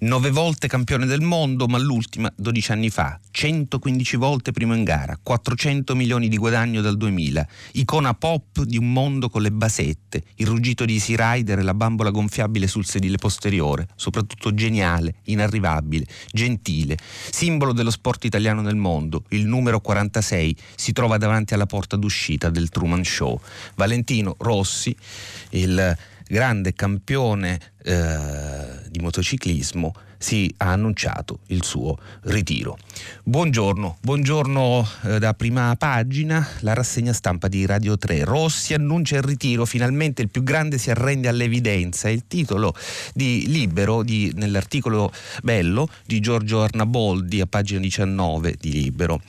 nove volte campione del mondo, ma l'ultima 12 anni fa, 115 volte primo in gara, 400 milioni di guadagno dal 2000, icona pop di un mondo con le basette, il ruggito di Easy Rider e la bambola gonfiabile sul sedile posteriore, soprattutto geniale, inarrivabile, gentile, simbolo dello sport italiano nel mondo, il numero 46 si trova davanti alla porta d'uscita del Truman Show. Valentino Rossi, il grande campione eh, di motociclismo, si ha annunciato il suo ritiro. Buongiorno, buongiorno eh, da prima pagina, la rassegna stampa di Radio 3. Rossi annuncia il ritiro, finalmente il più grande si arrende all'evidenza. Il titolo di Libero, di, nell'articolo bello di Giorgio Arnaboldi a pagina 19 di Libero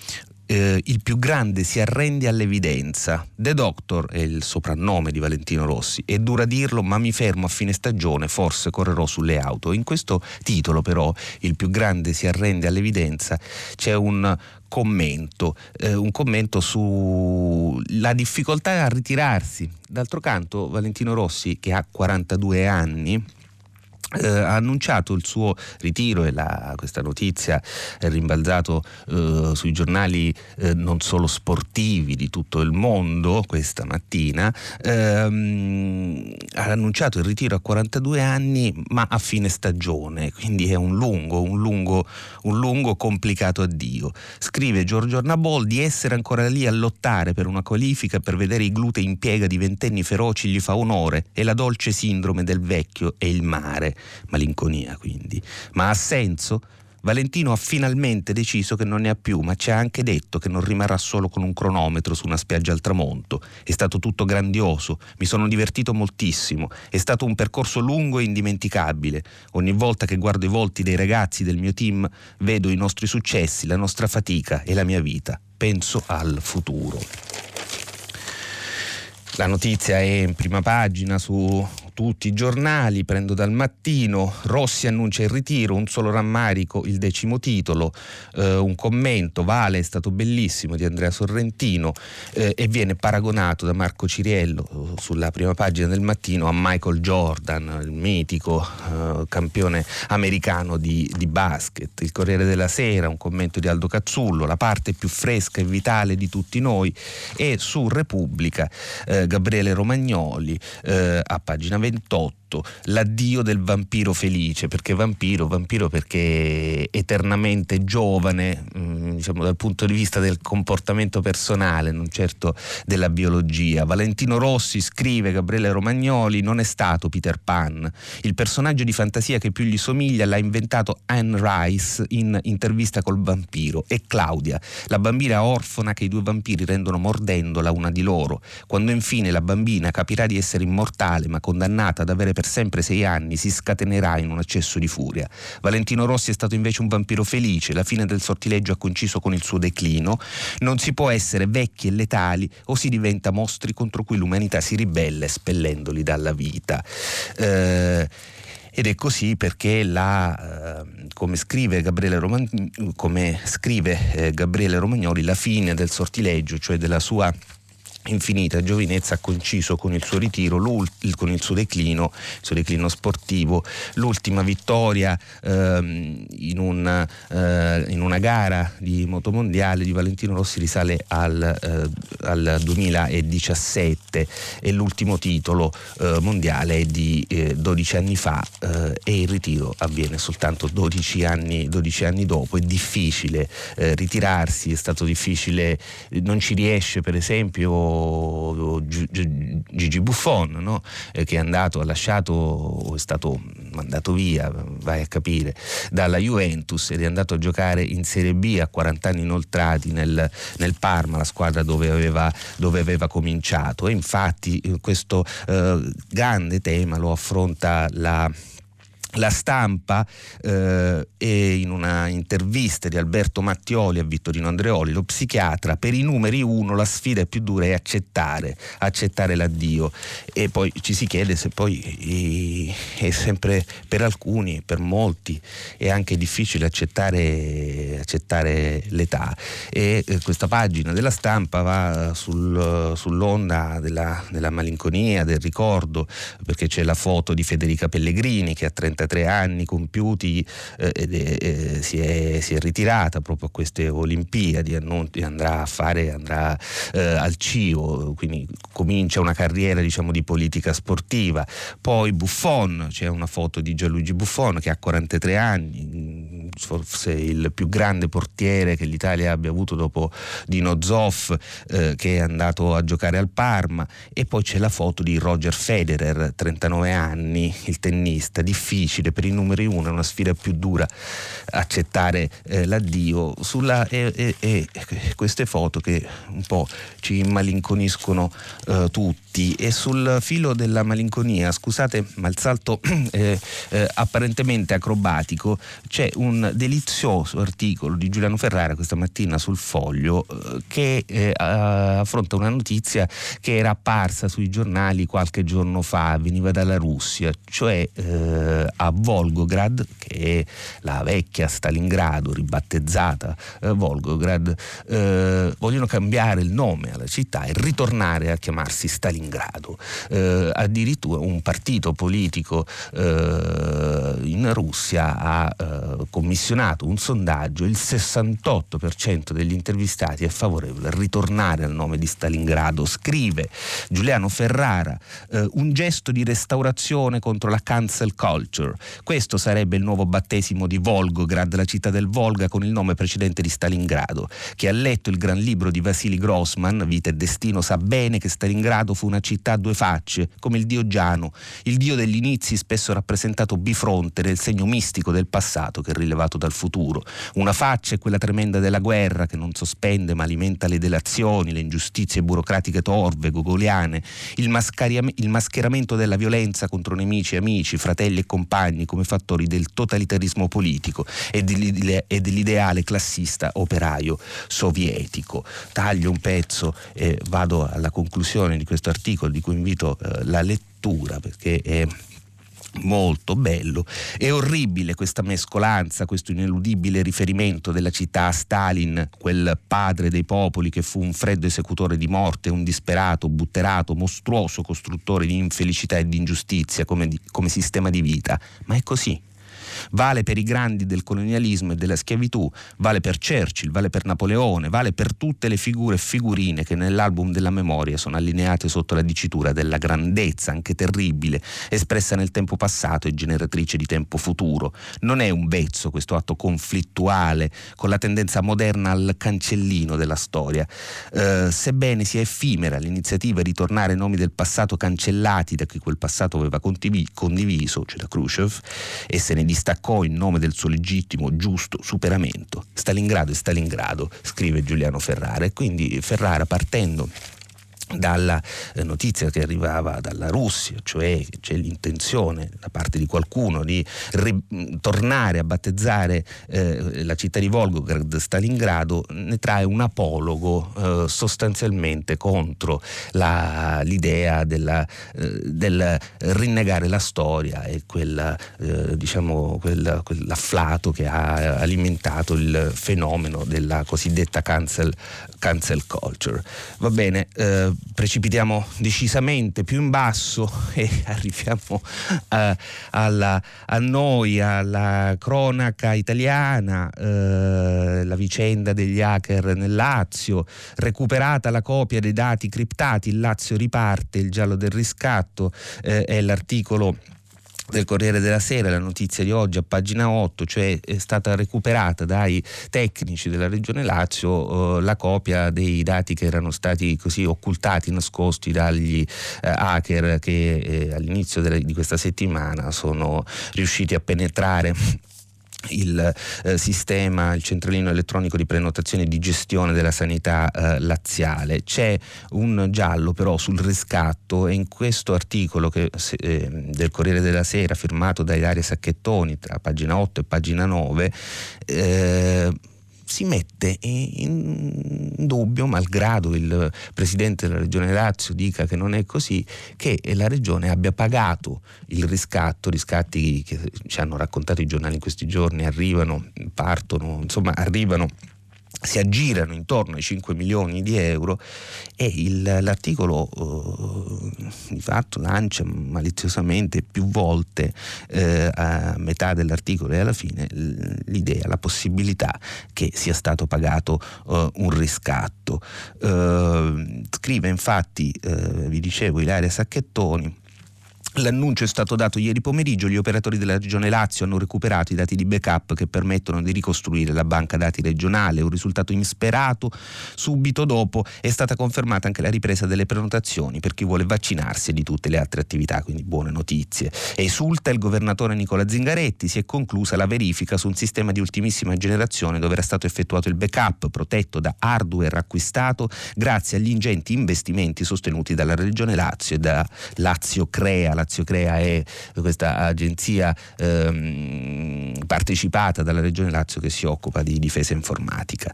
eh, il più grande si arrende all'evidenza. The Doctor è il soprannome di Valentino Rossi. È dura dirlo, ma mi fermo a fine stagione, forse correrò sulle auto. In questo titolo, però, il più grande si arrende all'evidenza, c'è un commento, eh, un commento sulla difficoltà a ritirarsi. D'altro canto, Valentino Rossi, che ha 42 anni, eh, ha annunciato il suo ritiro e la, questa notizia è rimbalzato eh, sui giornali eh, non solo sportivi di tutto il mondo questa mattina, ehm, ha annunciato il ritiro a 42 anni ma a fine stagione, quindi è un lungo, un lungo, un lungo complicato addio. Scrive Giorgio Arnabol di essere ancora lì a lottare per una qualifica per vedere i glutei in piega di ventenni feroci gli fa onore e la dolce sindrome del vecchio e il mare malinconia quindi. Ma ha senso? Valentino ha finalmente deciso che non ne ha più, ma ci ha anche detto che non rimarrà solo con un cronometro su una spiaggia al tramonto. È stato tutto grandioso, mi sono divertito moltissimo, è stato un percorso lungo e indimenticabile. Ogni volta che guardo i volti dei ragazzi del mio team, vedo i nostri successi, la nostra fatica e la mia vita. Penso al futuro. La notizia è in prima pagina su tutti i giornali, prendo dal mattino, Rossi annuncia il ritiro, un solo rammarico, il decimo titolo, eh, un commento, Vale è stato bellissimo di Andrea Sorrentino eh, e viene paragonato da Marco Ciriello eh, sulla prima pagina del mattino a Michael Jordan, il mitico eh, campione americano di, di, basket. Il Corriere della Sera, un commento di Aldo Cazzullo, la parte più fresca e vitale di tutti noi e su Repubblica eh, Gabriele Romagnoli eh, a pagina 20 28 l'addio del vampiro felice, perché vampiro, vampiro perché eternamente giovane, mm, diciamo dal punto di vista del comportamento personale, non certo della biologia. Valentino Rossi scrive, Gabriele Romagnoli, non è stato Peter Pan. Il personaggio di fantasia che più gli somiglia l'ha inventato Anne Rice in intervista col vampiro e Claudia, la bambina orfana che i due vampiri rendono mordendola una di loro. Quando infine la bambina capirà di essere immortale ma condannata ad avere per sempre sei anni, si scatenerà in un accesso di furia. Valentino Rossi è stato invece un vampiro felice, la fine del sortileggio ha coinciso con il suo declino. Non si può essere vecchi e letali o si diventa mostri contro cui l'umanità si ribella espellendoli dalla vita. Eh, ed è così perché la, eh, come scrive, Gabriele, Roman- come scrive eh, Gabriele Romagnoli, la fine del sortileggio, cioè della sua infinita giovinezza ha coinciso con il suo ritiro, con il suo declino, il suo declino sportivo. L'ultima vittoria ehm, in, un, eh, in, una gara di motomondiale di Valentino Rossi risale al, eh, al 2017 e l'ultimo titolo eh, mondiale è di 12 eh, anni fa eh, e il ritiro avviene soltanto 12 anni, 12 anni dopo. È difficile eh, ritirarsi, è stato difficile, non ci riesce per esempio Gigi Buffon no? eh, che è andato, ha lasciato, è stato mandato via, vai a capire, dalla Juventus ed è andato a giocare in Serie B a 40 anni inoltrati nel, nel Parma, la squadra dove aveva, dove aveva cominciato. E infatti eh, questo eh, grande tema lo affronta la la stampa eh, e in una intervista di Alberto Mattioli a Vittorino Andreoli, lo psichiatra, per i numeri uno la sfida più dura è accettare, accettare l'addio. E poi ci si chiede se poi è sempre per alcuni, per molti è anche difficile accettare, accettare l'età e eh, questa pagina della stampa va sul, sull'onda della, della malinconia, del ricordo perché c'è la foto di Federica Pellegrini che a 30 33 anni compiuti eh, eh, si, è, si, è, ritirata proprio a queste Olimpiadi, andrà a fare, andrà eh, al CIO, quindi comincia una carriera diciamo, di politica sportiva. Poi Buffon, c'è una foto di Gianluigi Buffon che ha 43 anni, forse il più grande portiere che l'Italia abbia avuto dopo Dino Zoff eh, che è andato a giocare al Parma. E poi c'è la foto di Roger Federer, 39 anni, il tennista, difficile per i numeri uno, è una sfida più dura accettare eh, l'addio. Sulla, e, e, e, queste foto che un po' ci malinconiscono eh, tutti e sul filo della malinconia, scusate ma il salto eh, eh, apparentemente acrobatico, c'è un delizioso articolo di Giuliano Ferrara questa mattina sul foglio eh, che eh, affronta una notizia che era apparsa sui giornali qualche giorno fa, veniva dalla Russia, cioè a Volgograd, che è la vecchia Stalingrado ribattezzata eh, Volgograd, eh, vogliono cambiare il nome alla città e ritornare a chiamarsi Stalingrado. Eh, addirittura un partito politico eh, in Russia ha eh, commissionato un sondaggio, il 68% degli intervistati è favorevole a ritornare al nome di Stalingrado. Scrive Giuliano Ferrara, eh, un gesto di restaurazione contro la cancel culture. Questo sarebbe il nuovo battesimo di Volgograd, la città del Volga con il nome precedente di Stalingrado. Chi ha letto il gran libro di Vasily Grossman, Vita e Destino, sa bene che Stalingrado fu una città a due facce, come il dio Giano, il dio degli inizi spesso rappresentato bifronte nel segno mistico del passato che è rilevato dal futuro. Una faccia è quella tremenda della guerra che non sospende ma alimenta le delazioni, le ingiustizie burocratiche torve, gogoliane, il, il mascheramento della violenza contro nemici, amici, fratelli e compagni come fattori del totalitarismo politico e dell'ideale classista operaio sovietico. Taglio un pezzo e vado alla conclusione di questo articolo di cui invito eh, la lettura perché è molto bello. È orribile questa mescolanza, questo ineludibile riferimento della città a Stalin, quel padre dei popoli che fu un freddo esecutore di morte, un disperato, butterato, mostruoso costruttore di infelicità e di ingiustizia come, di, come sistema di vita. Ma è così vale per i grandi del colonialismo e della schiavitù, vale per Churchill, vale per Napoleone, vale per tutte le figure e figurine che nell'album della memoria sono allineate sotto la dicitura della grandezza, anche terribile, espressa nel tempo passato e generatrice di tempo futuro. Non è un vezzo questo atto conflittuale con la tendenza moderna al cancellino della storia. Eh, sebbene sia effimera l'iniziativa di tornare ai nomi del passato cancellati da chi quel passato aveva condiviso, cioè da Khrushchev, e se ne distaccò attaccò in nome del suo legittimo, giusto superamento. Stalingrado è Stalingrado, scrive Giuliano Ferrara. E quindi Ferrara partendo dalla eh, notizia che arrivava dalla Russia, cioè c'è l'intenzione da parte di qualcuno di ri- tornare a battezzare eh, la città di Volgograd Stalingrado, ne trae un apologo eh, sostanzialmente contro la, l'idea della, eh, del rinnegare la storia e quella, eh, diciamo, quella, quell'afflato che ha alimentato il fenomeno della cosiddetta cancel, cancel culture. Va bene, eh, precipitiamo decisamente più in basso e arriviamo a, alla, a noi, alla cronaca italiana, eh, la vicenda degli hacker nel Lazio, recuperata la copia dei dati criptati, il Lazio riparte, il giallo del riscatto, eh, è l'articolo del Corriere della Sera, la notizia di oggi a pagina 8, cioè è stata recuperata dai tecnici della Regione Lazio eh, la copia dei dati che erano stati così occultati, nascosti dagli eh, hacker che eh, all'inizio delle, di questa settimana sono riusciti a penetrare il eh, sistema, il centralino elettronico di prenotazione e di gestione della sanità eh, laziale. C'è un giallo però sul riscatto e in questo articolo che, se, eh, del Corriere della Sera firmato da Ilaria Sacchettoni tra pagina 8 e pagina 9 eh, si mette in dubbio, malgrado il Presidente della Regione Lazio dica che non è così, che la Regione abbia pagato il riscatto, riscatti che ci hanno raccontato i giornali in questi giorni, arrivano, partono, insomma arrivano si aggirano intorno ai 5 milioni di euro e il, l'articolo eh, di fatto lancia maliziosamente più volte eh, a metà dell'articolo e alla fine l'idea, la possibilità che sia stato pagato eh, un riscatto. Eh, scrive infatti, eh, vi dicevo, Ilaria Sacchettoni, L'annuncio è stato dato ieri pomeriggio, gli operatori della Regione Lazio hanno recuperato i dati di backup che permettono di ricostruire la banca dati regionale, un risultato insperato. Subito dopo è stata confermata anche la ripresa delle prenotazioni per chi vuole vaccinarsi e di tutte le altre attività, quindi buone notizie. Esulta il governatore Nicola Zingaretti, si è conclusa la verifica su un sistema di ultimissima generazione dove era stato effettuato il backup protetto da hardware acquistato grazie agli ingenti investimenti sostenuti dalla Regione Lazio e da Lazio Crea, Lazio Crea è questa agenzia ehm, partecipata dalla Regione Lazio che si occupa di difesa informatica.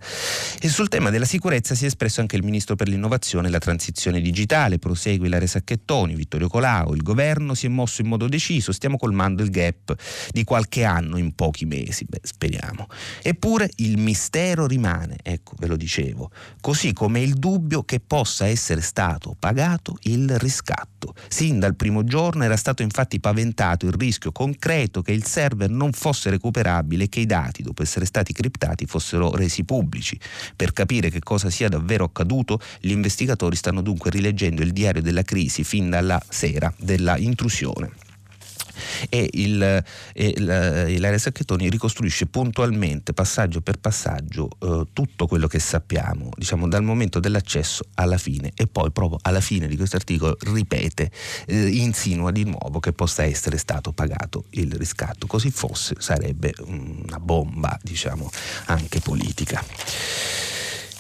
E sul tema della sicurezza si è espresso anche il Ministro per l'innovazione e la transizione digitale, prosegue Ilaria Sacchettoni, Vittorio Colau, il governo si è mosso in modo deciso, stiamo colmando il gap di qualche anno in pochi mesi, beh speriamo. Eppure il mistero rimane, ecco ve lo dicevo, così come il dubbio che possa essere stato pagato il riscatto. Sin dal primo giorno giorno era stato infatti paventato il rischio concreto che il server non fosse recuperabile e che i dati, dopo essere stati criptati, fossero resi pubblici. Per capire che cosa sia davvero accaduto, gli investigatori stanno dunque rileggendo il diario della crisi fin dalla sera della intrusione e, il, e Ilaria Sacchettoni ricostruisce puntualmente, passaggio per passaggio, eh, tutto quello che sappiamo, diciamo dal momento dell'accesso alla fine e poi proprio alla fine di questo articolo ripete, eh, insinua di nuovo che possa essere stato pagato il riscatto. Così fosse sarebbe una bomba, diciamo, anche politica.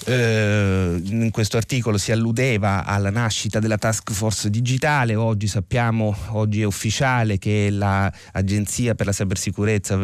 Eh, in questo articolo si alludeva alla nascita della task force digitale, oggi sappiamo, oggi è ufficiale che l'Agenzia per la cybersicurezza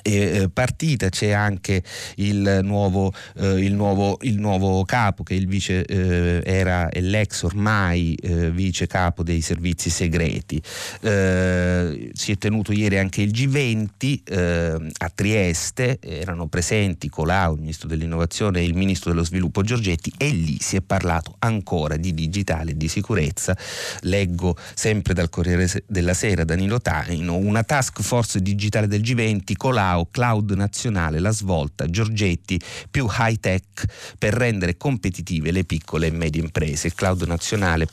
e, partita c'è anche il nuovo, eh, il, nuovo, il nuovo, capo che il vice, eh, era l'ex ormai eh, vice capo dei servizi segreti. Eh, si è tenuto ieri anche il G20 eh, a Trieste. Erano presenti Colau il ministro dell'innovazione e il ministro dello sviluppo Giorgetti e lì si è parlato ancora di digitale e di sicurezza. Leggo sempre dal Corriere della Sera Danilo Taino una task force digitale del G20 Colau Colau, cloud nazionale, la svolta, Giorgetti, più high tech per rendere competitive le piccole e medie imprese. Il cloud nazionale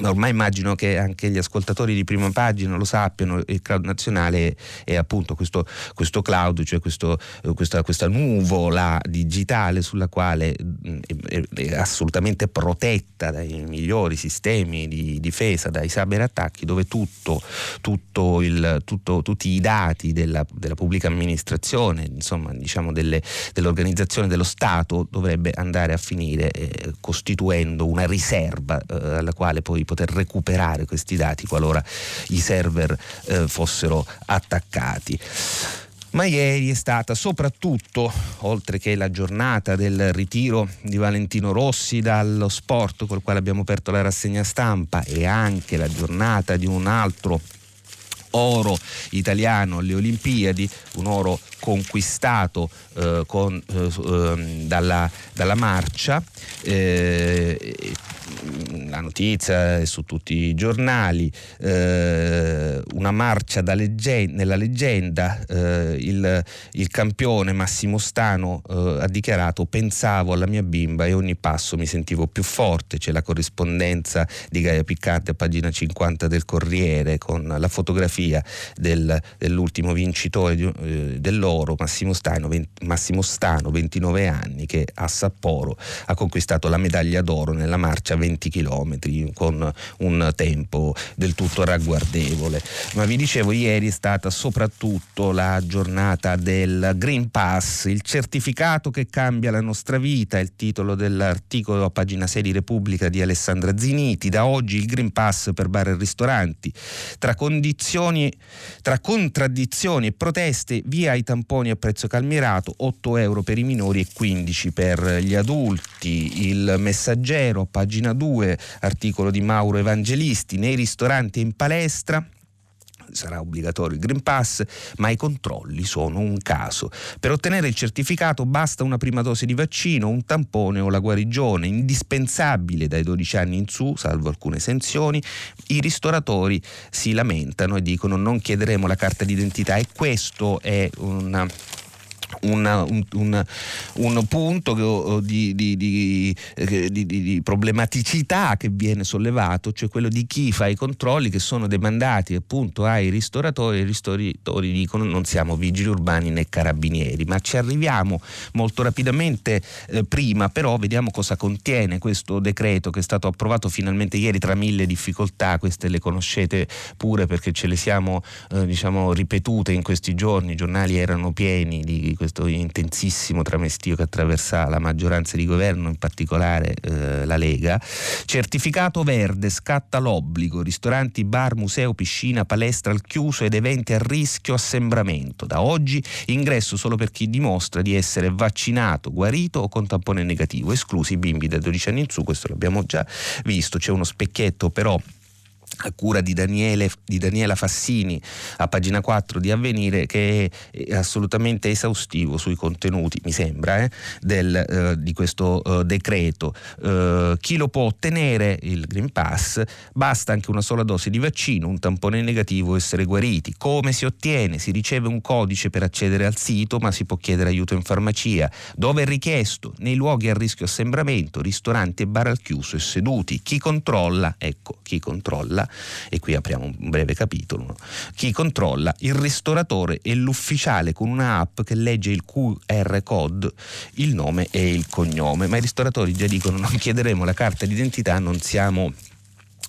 Ormai immagino che anche gli ascoltatori di prima pagina lo sappiano, il cloud nazionale è, appunto questo, questo cloud, cioè questo, questa, questa, nuvola digitale sulla quale mm, è, è, assolutamente protetta dai migliori sistemi di difesa, dai cyberattacchi, dove tutto, tutto il, tutto, tutti i dati della, della, pubblica amministrazione, insomma diciamo delle, dell'organizzazione dello Stato dovrebbe andare a finire eh, costituendo una riserva eh, alla quale poi di poter recuperare questi dati qualora i server eh, fossero attaccati. Ma ieri è stata soprattutto, oltre che la giornata del ritiro di Valentino Rossi dallo sport col quale abbiamo aperto la rassegna stampa e anche la giornata di un altro oro italiano alle Olimpiadi, un oro conquistato eh, con, eh, ehm, dalla, dalla, marcia. Eh, la notizia è su tutti i giornali, eh, una marcia leggen- nella leggenda, eh, il, il, campione Massimo Stano eh, ha dichiarato pensavo alla mia bimba e ogni passo mi sentivo più forte, c'è la corrispondenza di Gaia Piccante a pagina 50 del Corriere con la fotografia del, dell'ultimo vincitore di, eh, dell'oro, Massimo Stano, 20, Massimo Stano, 29 anni, che a Sapporo ha conquistato la medaglia d'oro nella marcia 20 km con un tempo del tutto ragguardevole. Ma vi dicevo, ieri è stata soprattutto la giornata del Green Pass, il certificato che cambia la nostra vita, il titolo dell'articolo a pagina 6 di Repubblica di Alessandra Ziniti. Da oggi il Green Pass per bar e ristoranti. Tra, tra contraddizioni e proteste, via i tamponi a prezzo calmierato, 8 euro per i minori e 15 per gli adulti. Il messaggero, pagina 2, articolo di Mauro Evangelisti, nei ristoranti e in palestra sarà obbligatorio il Green Pass, ma i controlli sono un caso. Per ottenere il certificato basta una prima dose di vaccino, un tampone o la guarigione, indispensabile dai 12 anni in su, salvo alcune esenzioni. I ristoratori si lamentano e dicono non chiederemo la carta d'identità e questo è una una, un, un, un, punto di, di, di, di, problematicità che viene sollevato, cioè quello di chi fa i controlli che sono demandati appunto ai ristoratori, i ristoratori dicono non siamo vigili urbani né carabinieri, ma ci arriviamo molto rapidamente eh, prima, però vediamo cosa contiene questo decreto che è stato approvato finalmente ieri tra mille difficoltà, queste le conoscete pure perché ce le siamo eh, diciamo, ripetute in questi giorni, i giornali erano pieni di questo intensissimo tramestio che attraversa la maggioranza di governo, in particolare eh, la Lega. Certificato verde, scatta l'obbligo, ristoranti, bar, museo, piscina, palestra al chiuso ed eventi a rischio assembramento. Da oggi ingresso solo per chi dimostra di essere vaccinato, guarito o con tampone negativo, esclusi i bimbi da 12 anni in su, questo l'abbiamo già visto, c'è uno specchietto però a cura di, Daniele, di, Daniela Fassini a pagina 4 di Avvenire che è assolutamente esaustivo sui contenuti, mi sembra, eh, del, eh, di questo eh, decreto. Eh, chi lo può ottenere, il Green Pass, basta anche una sola dose di vaccino, un tampone negativo, essere guariti. Come si ottiene? Si riceve un codice per accedere al sito, ma si può chiedere aiuto in farmacia. Dove è richiesto? Nei luoghi a rischio assembramento, ristoranti e bar al chiuso e seduti. Chi controlla? Ecco, chi controlla e qui apriamo un breve capitolo, chi controlla il ristoratore e l'ufficiale con una app che legge il QR code, il nome e il cognome, ma i ristoratori già dicono non chiederemo la carta d'identità, non siamo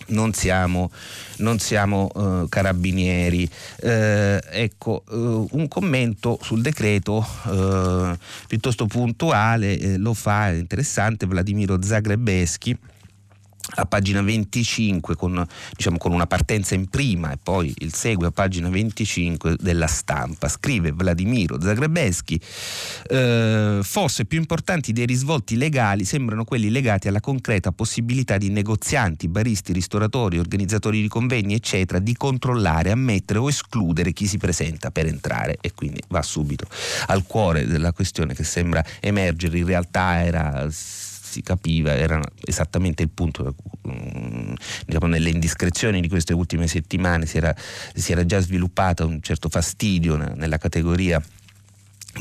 non siamo, non siamo uh, carabinieri. Uh, ecco, uh, un commento sul decreto piuttosto puntuale lo fa, interessante, Vladimiro Zagrebeschi a pagina 25 con, diciamo, con, una partenza in prima e poi il segue a pagina 25 della stampa. Scrive Vladimiro Zagrebeschi, eh, forse più importanti dei risvolti legali sembrano quelli legati alla concreta possibilità di negozianti, baristi, ristoratori, organizzatori di convegni, eccetera, di controllare, ammettere o escludere chi si presenta per entrare e quindi va subito al cuore della questione che sembra emergere, in realtà era si capiva, era esattamente il punto, mm, diciamo, nelle indiscrezioni di queste ultime settimane si era, si era già sviluppato un certo fastidio nella categoria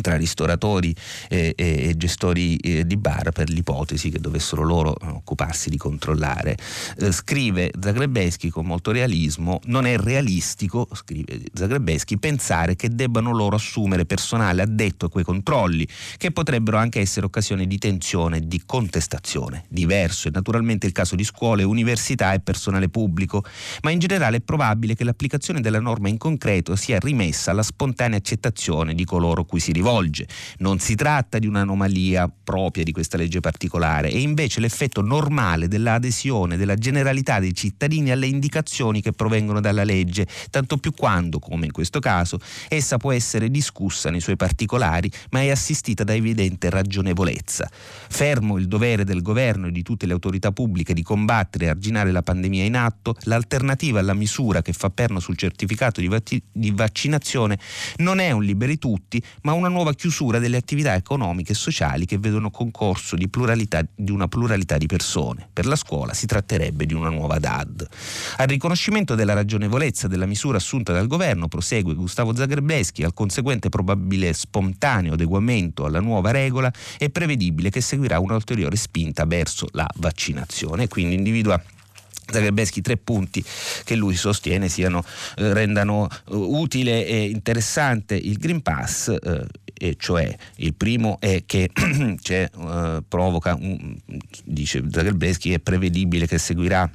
tra ristoratori e, e, e gestori eh, di bar per l'ipotesi che dovessero loro occuparsi di controllare. Eh, scrive Zagrebeschi con molto realismo, non è realistico, scrive Zagrebeschi, pensare che debbano loro assumere personale addetto a quei controlli, che potrebbero anche essere occasione di tensione e di contestazione. Diverso è naturalmente il caso di scuole, università e personale pubblico, ma in generale è probabile che l'applicazione della norma in concreto sia rimessa alla spontanea accettazione di coloro cui si rivolge rivolge. Non si tratta di un'anomalia propria di questa legge particolare, è invece l'effetto normale dell'adesione della generalità dei cittadini alle indicazioni che provengono dalla legge, tanto più quando, come in questo caso, essa può essere discussa nei suoi particolari, ma è assistita da evidente ragionevolezza. Fermo il dovere del governo e di tutte le autorità pubbliche di combattere e arginare la pandemia in atto, l'alternativa alla misura che fa perno sul certificato di, vac- di vaccinazione non è un liberi tutti, ma una nuova chiusura delle attività economiche e sociali che vedono concorso di, di una pluralità di persone. Per la scuola si tratterebbe di una nuova DAD. Al riconoscimento della ragionevolezza della misura assunta dal governo, prosegue Gustavo Zagrebeschi, al conseguente probabile spontaneo adeguamento alla nuova regola, è prevedibile che seguirà un'ulteriore spinta verso la vaccinazione. Quindi individua Zagrebeschi tre punti che lui sostiene siano, eh, rendano uh, utile e interessante il Green Pass, eh, e cioè il primo è che uh, provoca, un, dice Zagrebeschi, è prevedibile che seguirà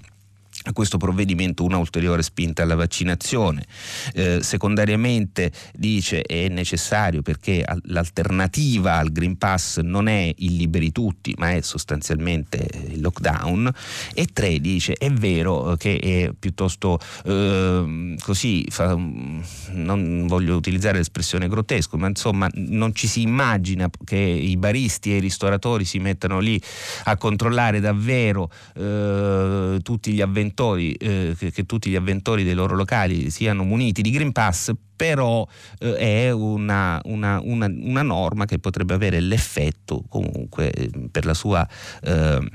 a questo provvedimento una ulteriore spinta alla vaccinazione. Eh, secondariamente dice è necessario perché l'alternativa al Green Pass non è il liberi tutti, ma è sostanzialmente il lockdown. E tre dice è vero che è piuttosto eh, così, fa, non voglio utilizzare l'espressione grottesco, ma insomma non ci si immagina che i baristi e i ristoratori si mettano lì a controllare davvero eh, tutti gli avventori avventori, eh, che, che, tutti gli avventori dei loro locali siano muniti di Green Pass, però eh, è una, una, una, una, norma che potrebbe avere l'effetto comunque eh, per la sua eh,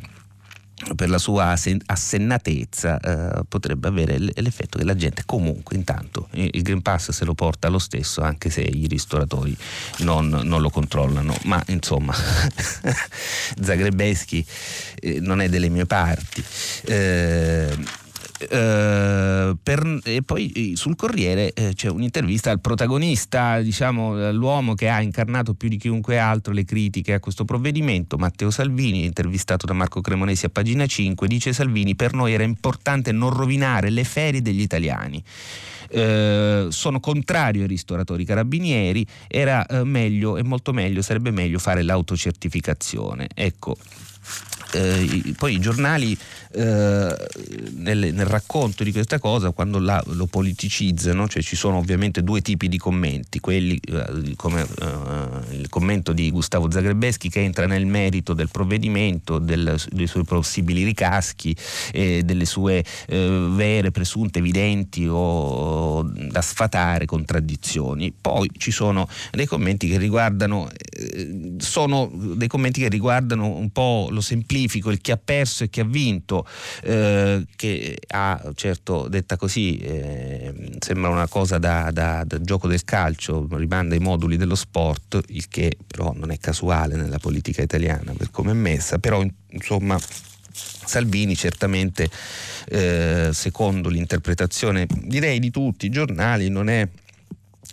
per la sua assennatezza eh, potrebbe avere l'effetto che la gente comunque intanto il Green Pass se lo porta lo stesso anche se i ristoratori non, non lo controllano. Ma insomma Zagrebeschi eh, non è delle mie parti. Eh, eh, per, e poi sul Corriere eh, c'è un'intervista al protagonista, diciamo l'uomo che ha incarnato più di chiunque altro le critiche a questo provvedimento, Matteo Salvini, intervistato da Marco Cremonesi a pagina 5, dice Salvini per noi era importante non rovinare le ferie degli italiani. Eh, sono contrario ai ristoratori carabinieri, era eh, meglio e molto meglio, sarebbe meglio fare l'autocertificazione. Ecco, eh, poi i giornali eh, nel, nel, racconto di questa cosa, quando la, lo politicizzano, cioè ci sono ovviamente due tipi di commenti, quelli eh, come eh, il commento di Gustavo Zagrebeschi che entra nel merito del provvedimento, del, dei suoi possibili ricaschi, delle sue eh, vere, presunte, evidenti o da sfatare contraddizioni. Poi ci sono dei commenti che riguardano, eh, sono dei commenti che riguardano un po' lo semplifico il chi ha perso e chi ha vinto, eh, che ha, certo, detta così, eh, sembra una cosa da, da, da, gioco del calcio, rimanda ai moduli dello sport, il che però non è casuale nella politica italiana per come è messa, però insomma... Salvini certamente, eh, secondo l'interpretazione direi di tutti i giornali, non è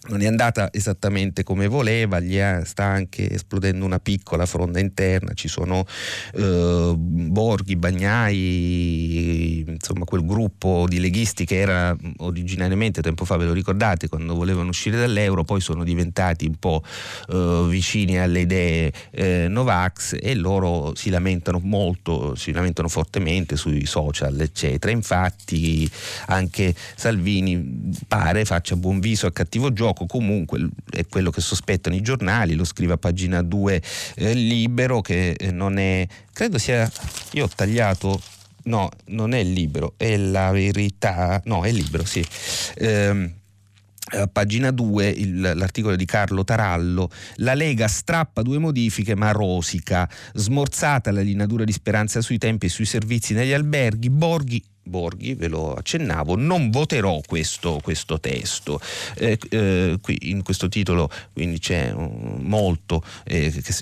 non è andata esattamente come voleva, gli sta anche esplodendo una piccola fronda interna, ci sono eh, Borghi, Bagnai, insomma quel gruppo di leghisti che era originariamente tempo fa, ve lo ricordate, quando volevano uscire dall'euro, poi sono diventati un po' eh, vicini alle idee eh, Novax e loro si lamentano molto, si lamentano fortemente sui social, eccetera. Infatti anche Salvini pare faccia buon viso a cattivo gioco gioco comunque è quello che sospettano i giornali, lo scrive a pagina 2 eh, libero che eh, non è, credo sia, io ho tagliato no, non è libero, è la verità, no, è libero, sì. Eh, a pagina 2 il, l'articolo di Carlo Tarallo, la Lega strappa due modifiche ma rosica, smorzata la linatura di speranza sui tempi e sui servizi negli alberghi, Borghi Borghi, ve lo accennavo, non voterò questo, questo testo. Eh, eh, qui in questo titolo quindi c'è um, molto, eh, eh,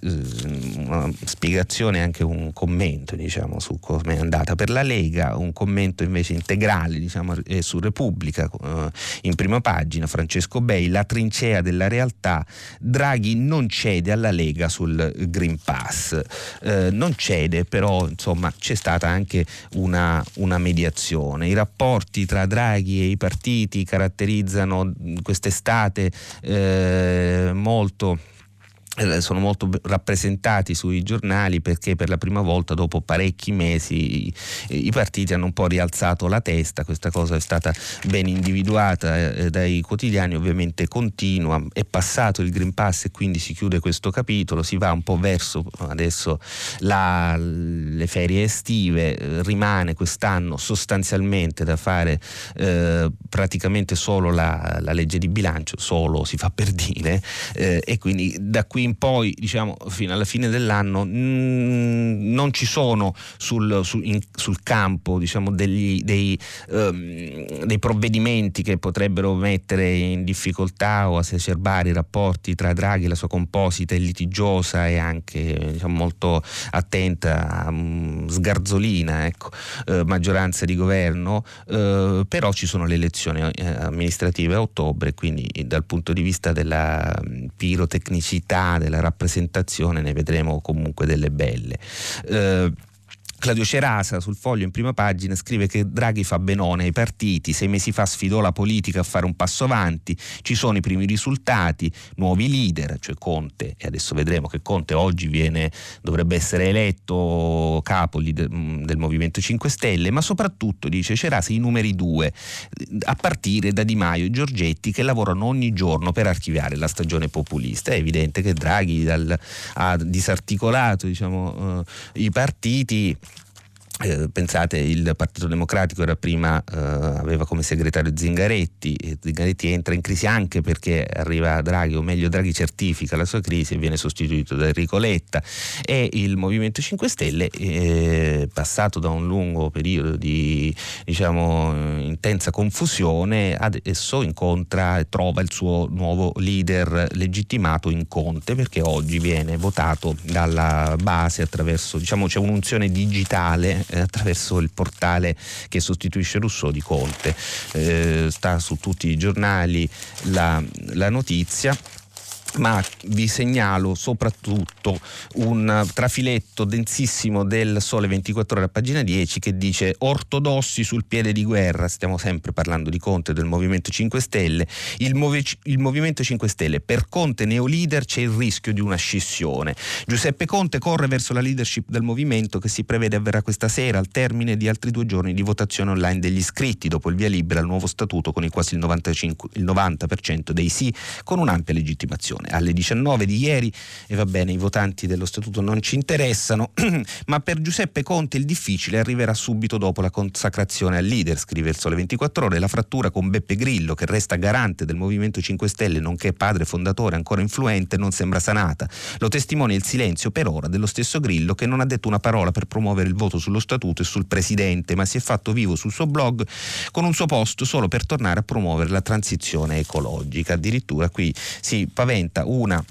una spiegazione, anche un commento diciamo, su come è andata per la Lega, un commento invece integrale diciamo, su Repubblica, eh, in prima pagina, Francesco Bei, la trincea della realtà, Draghi non cede alla Lega sul Green Pass, eh, non cede però insomma c'è stata anche una, una mediazione mediazione. I rapporti tra Draghi e i partiti caratterizzano quest'estate eh, molto sono molto rappresentati sui giornali perché per la prima volta dopo parecchi mesi i, i, partiti hanno un po' rialzato la testa, questa cosa è stata ben individuata eh, dai quotidiani, ovviamente continua, è passato il Green Pass e quindi si chiude questo capitolo, si va un po' verso adesso la, le ferie estive, eh, rimane quest'anno sostanzialmente da fare eh, praticamente solo la, la, legge di bilancio, solo si fa per dire, eh, e quindi da qui in poi, diciamo, fino alla fine dell'anno, mh, mm, non ci sono sul, sul, in, sul campo diciamo, degli, dei, um, dei, provvedimenti che potrebbero mettere in difficoltà o esacerbare i rapporti tra Draghi e la sua composita e litigiosa e anche diciamo, molto attenta, um, sgarzolina ecco, uh, maggioranza di governo, uh, però ci sono le elezioni uh, amministrative a ottobre, quindi dal punto di vista della mm, pirotecnicità, della rappresentazione ne vedremo comunque delle belle. Uh, Claudio Cerasa sul foglio in prima pagina scrive che Draghi fa benone ai partiti, sei mesi fa sfidò la politica a fare un passo avanti, ci sono i primi risultati, nuovi leader, cioè Conte, e adesso vedremo che Conte oggi viene, dovrebbe essere eletto capo del, del Movimento 5 Stelle, ma soprattutto, dice Cerasa, i numeri due, a partire da Di Maio e Giorgetti che lavorano ogni giorno per archiviare la stagione populista. È evidente che Draghi dal, ha disarticolato diciamo, uh, i partiti eh, pensate il Partito Democratico prima eh, aveva come segretario Zingaretti e Zingaretti entra in crisi anche perché arriva Draghi o meglio Draghi certifica la sua crisi e viene sostituito da Enrico Letta. E il Movimento 5 Stelle eh, passato da un lungo periodo di diciamo intensa confusione adesso incontra e trova il suo nuovo leader legittimato in Conte perché oggi viene votato dalla base attraverso diciamo c'è un'unzione digitale attraverso il portale che sostituisce Rousseau di Conte. Eh, sta su tutti i giornali la, la notizia ma vi segnalo soprattutto un trafiletto densissimo del Sole 24 ore a pagina 10 che dice ortodossi sul piede di guerra, stiamo sempre parlando di Conte del Movimento 5 Stelle, il, Movi- il Movimento 5 Stelle per Conte neolider c'è il rischio di una scissione. Giuseppe Conte corre verso la leadership del movimento che si prevede avverrà questa sera al termine di altri due giorni di votazione online degli iscritti. Dopo il via libera al nuovo statuto con il quasi il, 95, il 90% dei sì con un'ampia legittimazione votazione alle 19 di ieri e va bene, i votanti dello statuto non ci interessano, ma per Giuseppe Conte il difficile arriverà subito dopo la consacrazione al leader, scrive il Sole 24 ore, la frattura con Beppe Grillo che resta garante del Movimento 5 Stelle nonché padre fondatore ancora influente non sembra sanata. Lo testimonia il silenzio per ora dello stesso Grillo che non ha detto una parola per promuovere il voto sullo statuto e sul presidente, ma si è fatto vivo sul suo blog con un suo post solo per tornare a promuovere la transizione ecologica. Addirittura qui si paventa diventa una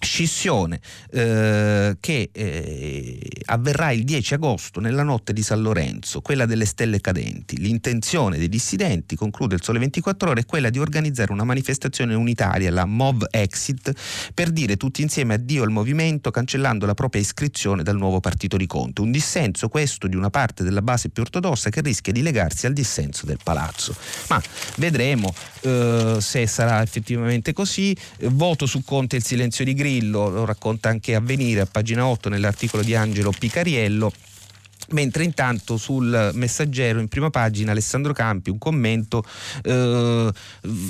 scissione eh, che eh, avverrà il 10 agosto nella notte di San Lorenzo, quella delle stelle cadenti. L'intenzione dei dissidenti, conclude il Sole 24 ore, è quella di organizzare una manifestazione unitaria, la MOV Exit, per dire tutti insieme addio al movimento cancellando la propria iscrizione dal nuovo partito di Conte. Un dissenso questo di una parte della base più ortodossa che rischia di legarsi al dissenso del palazzo. Ma vedremo eh, se sarà effettivamente così. voto su Conte il silenzio di Grillo Grillo, lo racconta anche Avvenire a pagina 8 nell'articolo di Angelo Picariello. Mentre intanto sul messaggero in prima pagina Alessandro Campi un commento eh,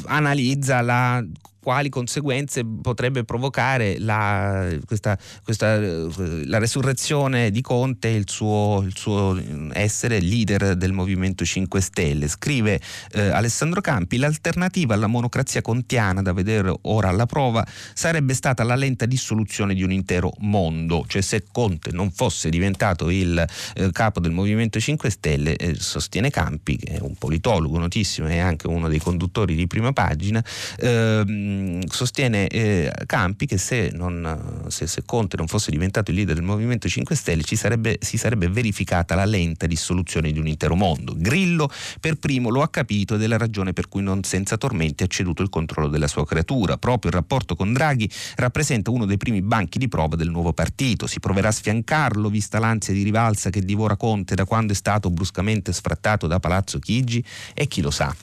analizza la quali conseguenze potrebbe provocare la, questa, questa, la resurrezione di Conte e il suo, il suo, essere leader del Movimento 5 Stelle. Scrive eh, Alessandro Campi, l'alternativa alla monocrazia contiana da vedere ora alla prova sarebbe stata la lenta dissoluzione di un intero mondo, cioè se Conte non fosse diventato il eh, capo del Movimento 5 Stelle, eh, sostiene Campi, che è un politologo notissimo e anche uno dei conduttori di prima pagina, ehm, sostiene eh, Campi che se, non, se, se, Conte non fosse diventato il leader del Movimento 5 Stelle sarebbe, si sarebbe verificata la lenta dissoluzione di un intero mondo. Grillo per primo lo ha capito ed è la ragione per cui non senza tormenti ha ceduto il controllo della sua creatura. Proprio il rapporto con Draghi rappresenta uno dei primi banchi di prova del nuovo partito. Si proverà a sfiancarlo vista l'ansia di rivalsa che divora Conte da quando è stato bruscamente sfrattato da Palazzo Chigi e chi lo sa.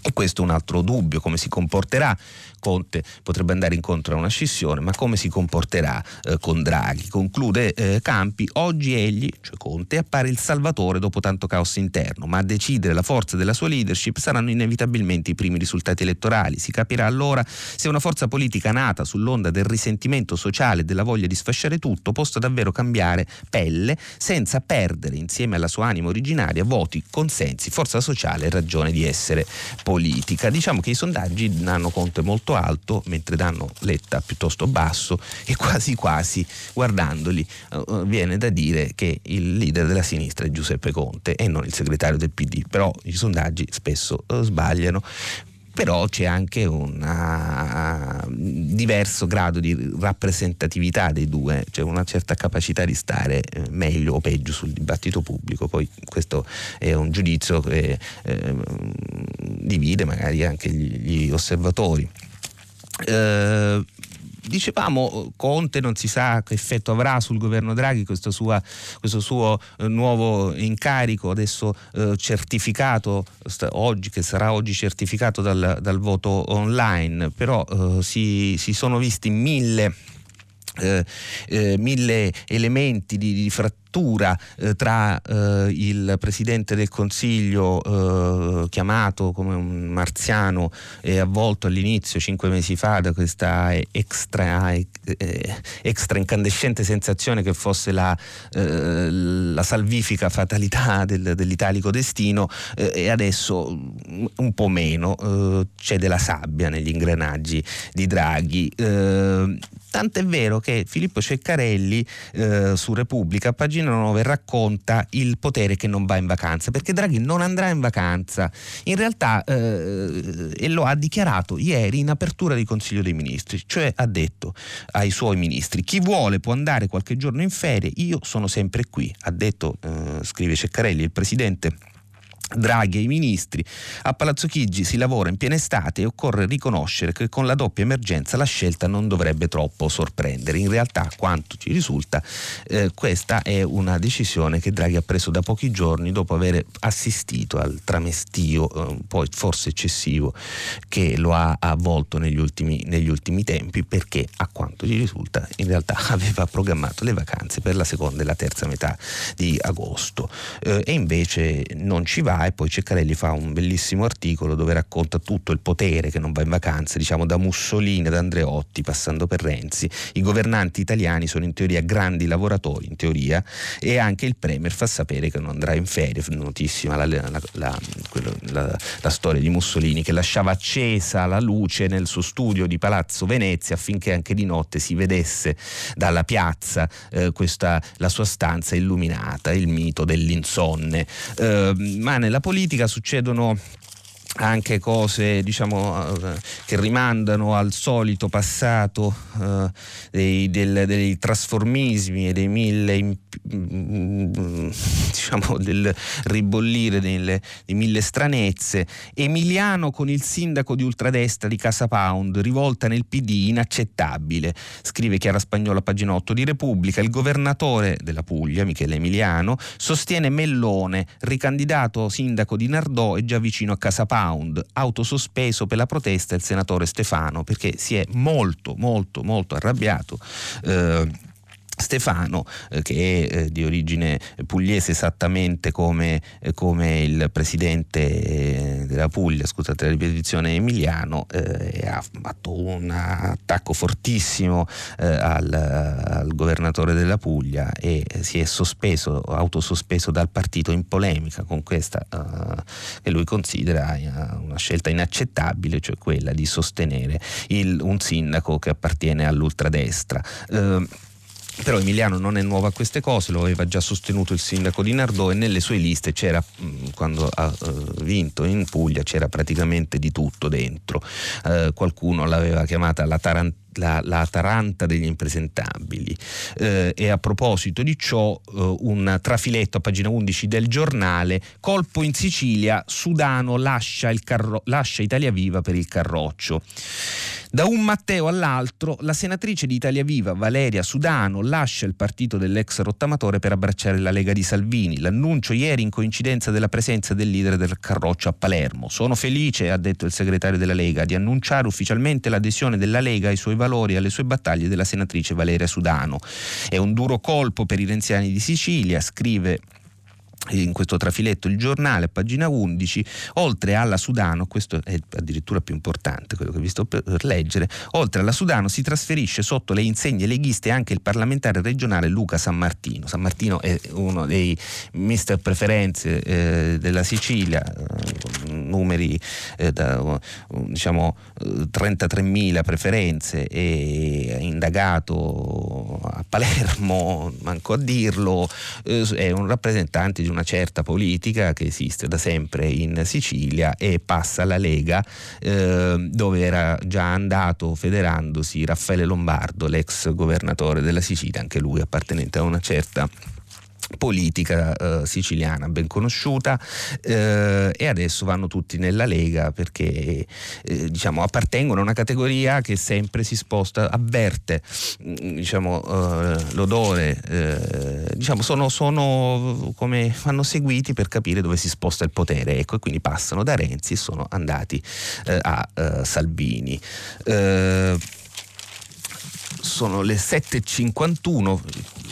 E questo è un altro dubbio, come si comporterà Conte potrebbe andare incontro a una scissione, ma come si comporterà eh, con Draghi? Conclude eh, Campi, oggi egli, cioè Conte, appare il salvatore dopo tanto caos interno, ma a decidere la forza della sua leadership saranno inevitabilmente i primi risultati elettorali. Si capirà allora se una forza politica nata sull'onda del risentimento sociale e della voglia di sfasciare tutto possa davvero cambiare pelle senza perdere insieme alla sua anima originaria voti, consensi, forza sociale e ragione di essere politica. Diciamo che i sondaggi danno Conte molto alto, mentre danno Letta piuttosto basso e quasi quasi guardandoli uh, viene da dire che il leader della sinistra è Giuseppe Conte e non il segretario del PD, però i sondaggi spesso uh, sbagliano. Però c'è anche un diverso grado di rappresentatività dei due, c'è una certa capacità di stare eh, meglio o peggio sul dibattito pubblico, poi questo è un giudizio che eh, divide magari anche gli, gli osservatori. Eh, dicevamo Conte non si sa che effetto avrà sul governo Draghi questo, sua, questo suo eh, nuovo incarico adesso eh, certificato sta, oggi, che sarà oggi certificato dal, dal voto online. Però eh, si, si sono visti mille eh, eh, mille elementi di, di frattura eh, tra eh, il Presidente del Consiglio eh, chiamato come un marziano e avvolto all'inizio, cinque mesi fa, da questa extra, eh, extra incandescente sensazione che fosse la, la salvifica fatalità del, dell'italico destino e adesso un po' meno c'è della sabbia negli ingranaggi di Draghi. Tant'è vero che Filippo Ceccarelli eh, su Repubblica, pagina 9, racconta il potere che non va in vacanza, perché Draghi non andrà in vacanza. In realtà, eh, e lo ha dichiarato ieri in apertura di Consiglio dei Ministri, cioè ha detto ai suoi ministri, chi vuole può andare qualche giorno in ferie, io sono sempre qui, ha detto, eh, scrive Ceccarelli, il presidente Draghi e i ministri. A Palazzo Chigi si lavora in piena estate e occorre riconoscere che con la doppia emergenza la scelta non dovrebbe troppo sorprendere. In realtà, a quanto ci risulta, eh, questa è una decisione che Draghi ha preso da pochi giorni dopo aver assistito al tramestio, eh, poi forse eccessivo, che lo ha avvolto negli ultimi, negli ultimi tempi, perché a quanto ci risulta in realtà aveva programmato le vacanze per la seconda e la terza metà di agosto eh, e invece non ci va e poi Ceccarelli fa un bellissimo articolo dove racconta tutto il potere che non va in vacanze, diciamo da Mussolini ad Andreotti passando per Renzi. I governanti italiani sono in teoria grandi lavoratori, in teoria, e anche il Premier fa sapere che non andrà in ferie, notissima la, la, la, la storia di Mussolini che lasciava accesa la luce nel suo studio di Palazzo Venezia affinché anche di notte si vedesse dalla piazza eh, questa, la sua stanza illuminata, il mito dell'insonne. Eh, ma nella politica succedono anche cose diciamo, eh, che rimandano al solito passato eh, dei, del, dei, trasformismi e dei mille diciamo, del ribollire delle, di mille stranezze. Emiliano con il sindaco di ultradestra di Casa Pound rivolta nel PD inaccettabile. Scrive Chiara Spagnola pagina 8 di Repubblica. Il governatore della Puglia Michele Emiliano sostiene Mellone ricandidato sindaco di Nardò e già vicino a Casa Pound round autosospeso per la protesta il senatore Stefano perché si è molto molto molto arrabbiato eh, Stefano, eh, che è eh, di origine pugliese esattamente come, eh, come il presidente eh, della Puglia, scusate la ripetizione, Emiliano, eh, ha fatto un attacco fortissimo eh, al, al, governatore della Puglia e si è sospeso, autosospeso dal partito in polemica con questa che lui considera una scelta inaccettabile, cioè quella di sostenere il, un sindaco che appartiene all'ultradestra. Però Emiliano non è nuovo a queste cose, lo aveva già sostenuto il sindaco di Nardò e nelle sue liste c'era, quando ha uh, vinto in Puglia, c'era praticamente di tutto dentro. Uh, qualcuno l'aveva chiamata la Tarantella la, la, Taranta degli impresentabili. Eh, e a proposito di ciò, eh, un trafiletto a pagina 11 del giornale, colpo in Sicilia, Sudano lascia, carro- lascia Italia Viva per il Carroccio. Da un Matteo all'altro, la senatrice di Italia Viva, Valeria Sudano, lascia il partito dell'ex rottamatore per abbracciare la Lega di Salvini. L'annuncio ieri in coincidenza della presenza del leader del Carroccio a Palermo. Sono felice, ha detto il segretario della Lega, di annunciare ufficialmente l'adesione della Lega ai suoi valori e alle sue battaglie della senatrice Valeria Sudano. È un duro colpo per i renziani di Sicilia, scrive in questo trafiletto il giornale a pagina 11 oltre alla Sudano questo è addirittura più importante quello che vi sto per leggere oltre alla Sudano si trasferisce sotto le insegne leghiste anche il parlamentare regionale Luca San Martino. San Martino è uno dei mister preferenze eh, della Sicilia eh, numeri eh, da diciamo 33.000 preferenze e indagato a Palermo, manco a dirlo, eh, è un rappresentante di una certa politica che esiste da sempre in Sicilia e passa alla Lega eh, dove era già andato federandosi Raffaele Lombardo, l'ex governatore della Sicilia, anche lui appartenente a una certa politica eh, siciliana ben conosciuta eh, e adesso vanno tutti nella Lega perché eh, diciamo, appartengono a una categoria che sempre si sposta, avverte mm, diciamo, eh, l'odore, eh, diciamo, sono, sono, come vanno seguiti per capire dove si sposta il potere ecco, e quindi passano da Renzi e sono andati eh, a Salvini sono le 7.51,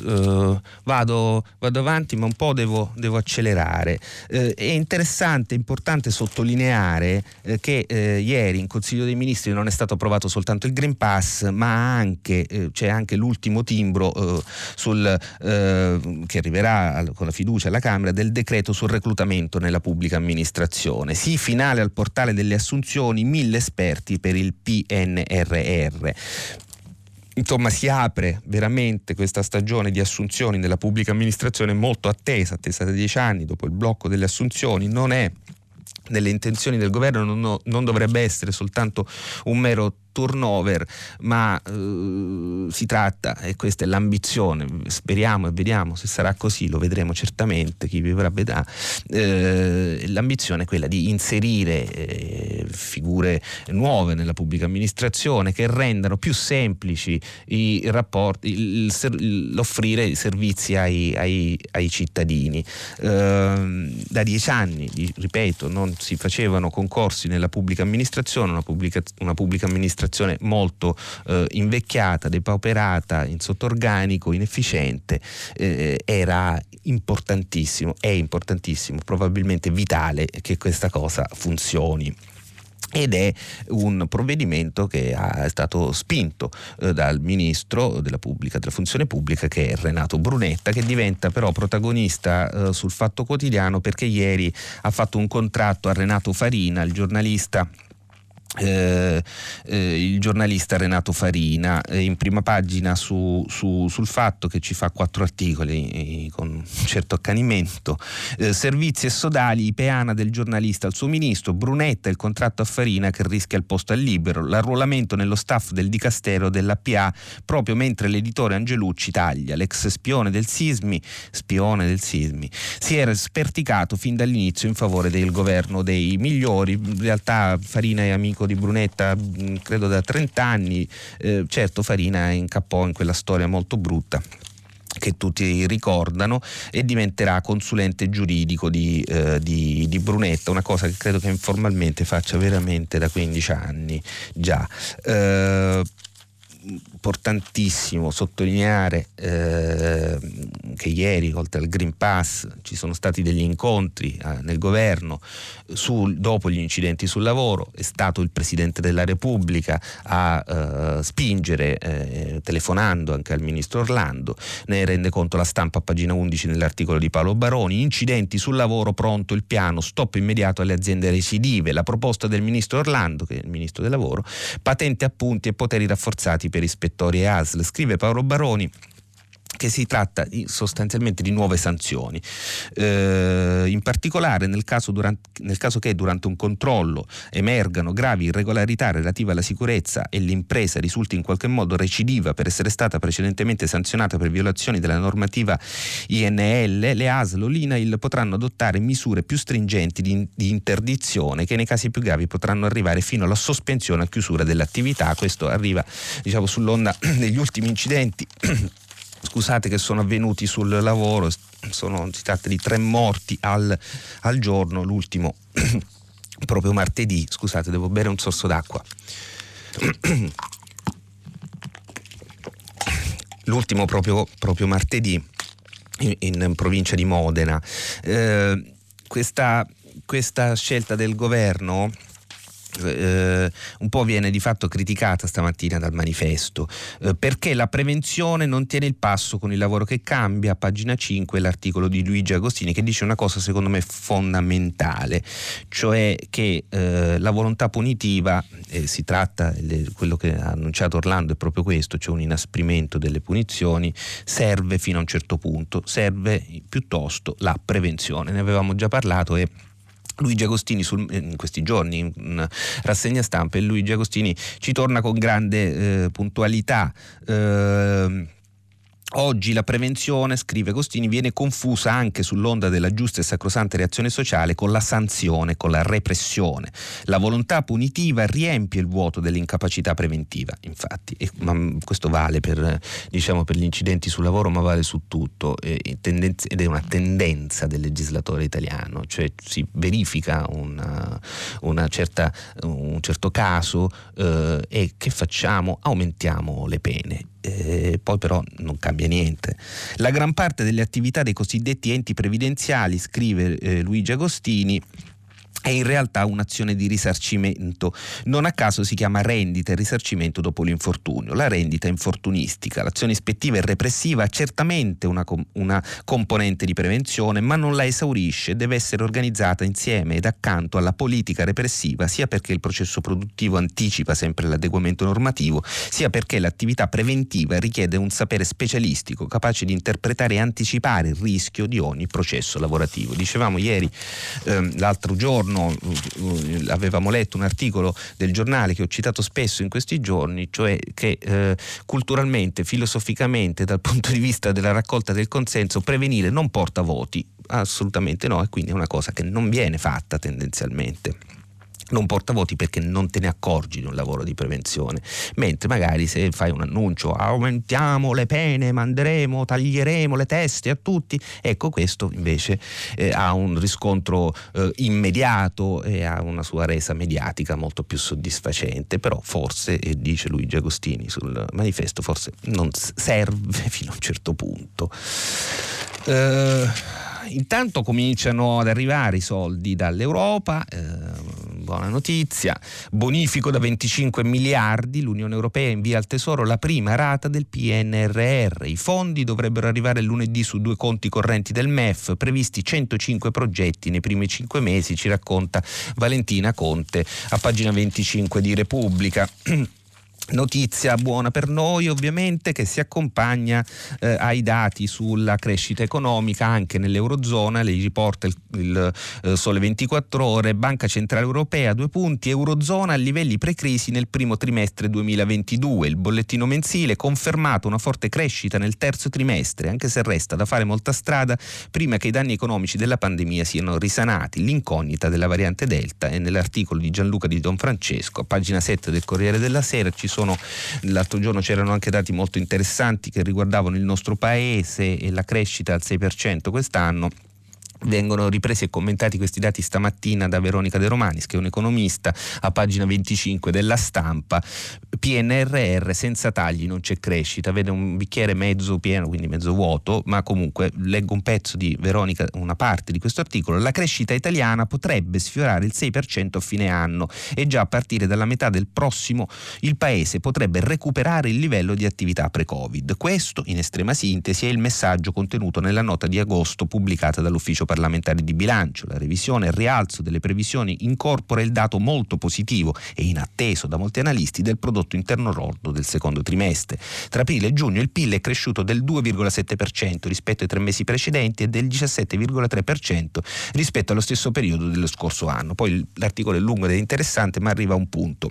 eh, vado, vado, avanti ma un po' devo, devo accelerare. Eh, è interessante, importante sottolineare eh, che eh, ieri in Consiglio dei Ministri non è stato approvato soltanto il Green Pass ma anche, eh, c'è anche l'ultimo timbro eh, sul, che arriverà con la fiducia alla Camera del decreto sul reclutamento nella pubblica amministrazione. Sì, finale al portale delle assunzioni, mille esperti per il PNRR. Insomma, si apre veramente questa stagione di assunzioni nella pubblica amministrazione molto attesa, attesa da dieci anni dopo il blocco delle assunzioni. Non è nelle intenzioni del governo, non, non dovrebbe essere soltanto un mero turnover, ma eh, si tratta, e questa è l'ambizione, speriamo e vediamo se sarà così, lo vedremo certamente, chi vivrà vedrà, eh, l'ambizione è quella di inserire eh, figure nuove nella pubblica amministrazione che rendano più semplici i rapporti, il, l'offrire i servizi ai, ai, ai cittadini. Ehm, da dieci anni, ripeto, non si facevano concorsi nella pubblica amministrazione, una pubblica, una pubblica amministrazione un'amministrazione molto eh, invecchiata, depauperata, in sottorganico, inefficiente, eh, era importantissimo, è importantissimo, probabilmente vitale che questa cosa funzioni. Ed è un provvedimento che è stato spinto eh, dal ministro della, pubblica, della, funzione pubblica che è Renato Brunetta che diventa però protagonista eh, sul fatto quotidiano perché ieri ha fatto un contratto a Renato Farina, il giornalista eh, eh, il giornalista Renato Farina eh, in prima pagina su, su, sul fatto che ci fa quattro articoli eh, con un certo accanimento. Eh, servizi e sodali peana del giornalista al suo ministro Brunetta il contratto a Farina che rischia il posto al libero l'arruolamento nello staff del dicastero dell'APA proprio mentre l'editore Angelucci taglia l'ex spione del Sismi spione del Sismi si era sperticato fin dall'inizio in favore del governo dei migliori. In realtà Farina è amico di Brunetta mm, credo da 30 anni, eh, certo Farina incappò in quella storia molto brutta che tutti ricordano e diventerà consulente giuridico di, eh, di, di, Brunetta, una cosa che credo che informalmente faccia veramente da 15 anni già. Eh, importantissimo sottolineare eh, che ieri, oltre al Green Pass, ci sono stati degli incontri eh, nel governo sul, dopo gli incidenti sul lavoro. È stato il Presidente della Repubblica a eh, spingere, eh, telefonando anche al Ministro Orlando. Ne rende conto la stampa a pagina 11 nell'articolo di Paolo Baroni. Incidenti sul lavoro, pronto il piano, stop immediato alle aziende recidive. La proposta del Ministro Orlando, che è il Ministro del Lavoro, patente appunti e poteri rafforzati per ispettori ASL. Scrive Paolo Baroni che si tratta sostanzialmente di nuove sanzioni. Eh, in particolare nel caso, durante, nel caso, che durante un controllo emergano gravi irregolarità relative alla sicurezza e l'impresa risulti in qualche modo recidiva per essere stata precedentemente sanzionata per violazioni della normativa INL, le ASL o l'INAIL potranno adottare misure più stringenti di, di interdizione che nei casi più gravi potranno arrivare fino alla sospensione o chiusura dell'attività. Questo arriva diciamo, sull'onda degli ultimi incidenti scusate che sono avvenuti sul lavoro, sono, si tratta di tre morti al, al giorno, l'ultimo proprio martedì, scusate devo bere un sorso d'acqua. l'ultimo proprio, proprio martedì in, in, provincia di Modena. Eh, questa, questa scelta del governo eh, un po' viene di fatto criticata stamattina dal manifesto. Eh, perché la prevenzione non tiene il passo con il lavoro che cambia, pagina 5 l'articolo di Luigi Agostini che dice una cosa secondo me fondamentale, cioè che eh, la volontà punitiva, si tratta, le, quello che ha annunciato Orlando è proprio questo, cioè un inasprimento delle punizioni, serve fino a un certo punto, serve piuttosto la prevenzione, ne avevamo già parlato e Luigi Agostini sul, in questi giorni in rassegna stampa e Luigi Agostini ci torna con grande eh, puntualità. Eh, Oggi la prevenzione, scrive Costini, viene confusa anche sull'onda della giusta e sacrosanta reazione sociale con la sanzione, con la repressione. La volontà punitiva riempie il vuoto dell'incapacità preventiva, infatti, e, questo vale per, diciamo, per, gli incidenti sul lavoro, ma vale su tutto, ed è una tendenza del legislatore italiano, cioè si verifica una, una certa, un certo caso eh, e che facciamo? Aumentiamo le pene eh, poi però non cambia niente. La gran parte delle attività dei cosiddetti enti previdenziali, scrive eh, Luigi Agostini, è in realtà un'azione di risarcimento. Non a caso si chiama rendita e risarcimento dopo l'infortunio. La rendita infortunistica, l'azione ispettiva e repressiva ha certamente una, una, componente di prevenzione, ma non la esaurisce, deve essere organizzata insieme ed accanto alla politica repressiva, sia perché il processo produttivo anticipa sempre l'adeguamento normativo, sia perché l'attività preventiva richiede un sapere specialistico capace di interpretare e anticipare il rischio di ogni processo lavorativo. Dicevamo ieri, ehm, l'altro giorno, giorno eh, avevamo letto un articolo del giornale che ho citato spesso in questi giorni, cioè che eh, culturalmente, filosoficamente, dal punto di vista della raccolta del consenso, prevenire non porta voti, assolutamente no, e quindi è una cosa che non viene fatta tendenzialmente non porta voti perché non te ne accorgi di un lavoro di prevenzione, mentre magari se fai un annuncio aumentiamo le pene, manderemo, taglieremo le teste a tutti, ecco questo invece eh, ha un riscontro eh, immediato e ha una sua resa mediatica molto più soddisfacente, però forse, eh, dice Luigi Agostini sul manifesto, forse non serve fino a un certo punto. Uh, intanto cominciano ad arrivare i soldi dall'Europa. Uh, buona notizia, bonifico da 25 miliardi, l'Unione Europea invia al Tesoro la prima rata del PNRR. I fondi dovrebbero arrivare lunedì su due conti correnti del MEF, previsti 105 progetti nei primi cinque mesi, ci racconta Valentina Conte a pagina 25 di Repubblica. Notizia buona per noi ovviamente che si accompagna eh, ai dati sulla crescita economica anche nell'Eurozona, le riporta il, il eh, Sole 24 ore, Banca Centrale Europea due punti, Eurozona a livelli precrisi nel primo trimestre 2022, il bollettino mensile confermato una forte crescita nel terzo trimestre anche se resta da fare molta strada prima che i danni economici della pandemia siano risanati, l'incognita della variante Delta e nell'articolo di Gianluca di Don Francesco pagina 7 del Corriere della Sera. Ci sono, l'altro giorno c'erano anche dati molto interessanti che riguardavano il nostro paese e la crescita al 6% quest'anno Vengono ripresi e commentati questi dati stamattina da Veronica De Romanis, che è un economista, a pagina 25 della stampa. PNRR senza tagli non c'è crescita, vede un bicchiere mezzo pieno, quindi mezzo vuoto, ma comunque leggo un pezzo di Veronica, una parte di questo articolo. La crescita italiana potrebbe sfiorare il 6% a fine anno e già a partire dalla metà del prossimo il paese potrebbe recuperare il livello di attività pre-Covid. Questo, in estrema sintesi, è il messaggio contenuto nella nota di agosto pubblicata dall'ufficio parlamentare di bilancio. La revisione e il rialzo delle previsioni incorpora il dato molto positivo e inatteso da molti analisti del prodotto interno lordo del secondo trimestre. Tra aprile e giugno il PIL è cresciuto del 2,7% rispetto ai tre mesi precedenti e del 17,3% rispetto allo stesso periodo dello scorso anno. Poi l'articolo è lungo ed è interessante, ma arriva a un punto.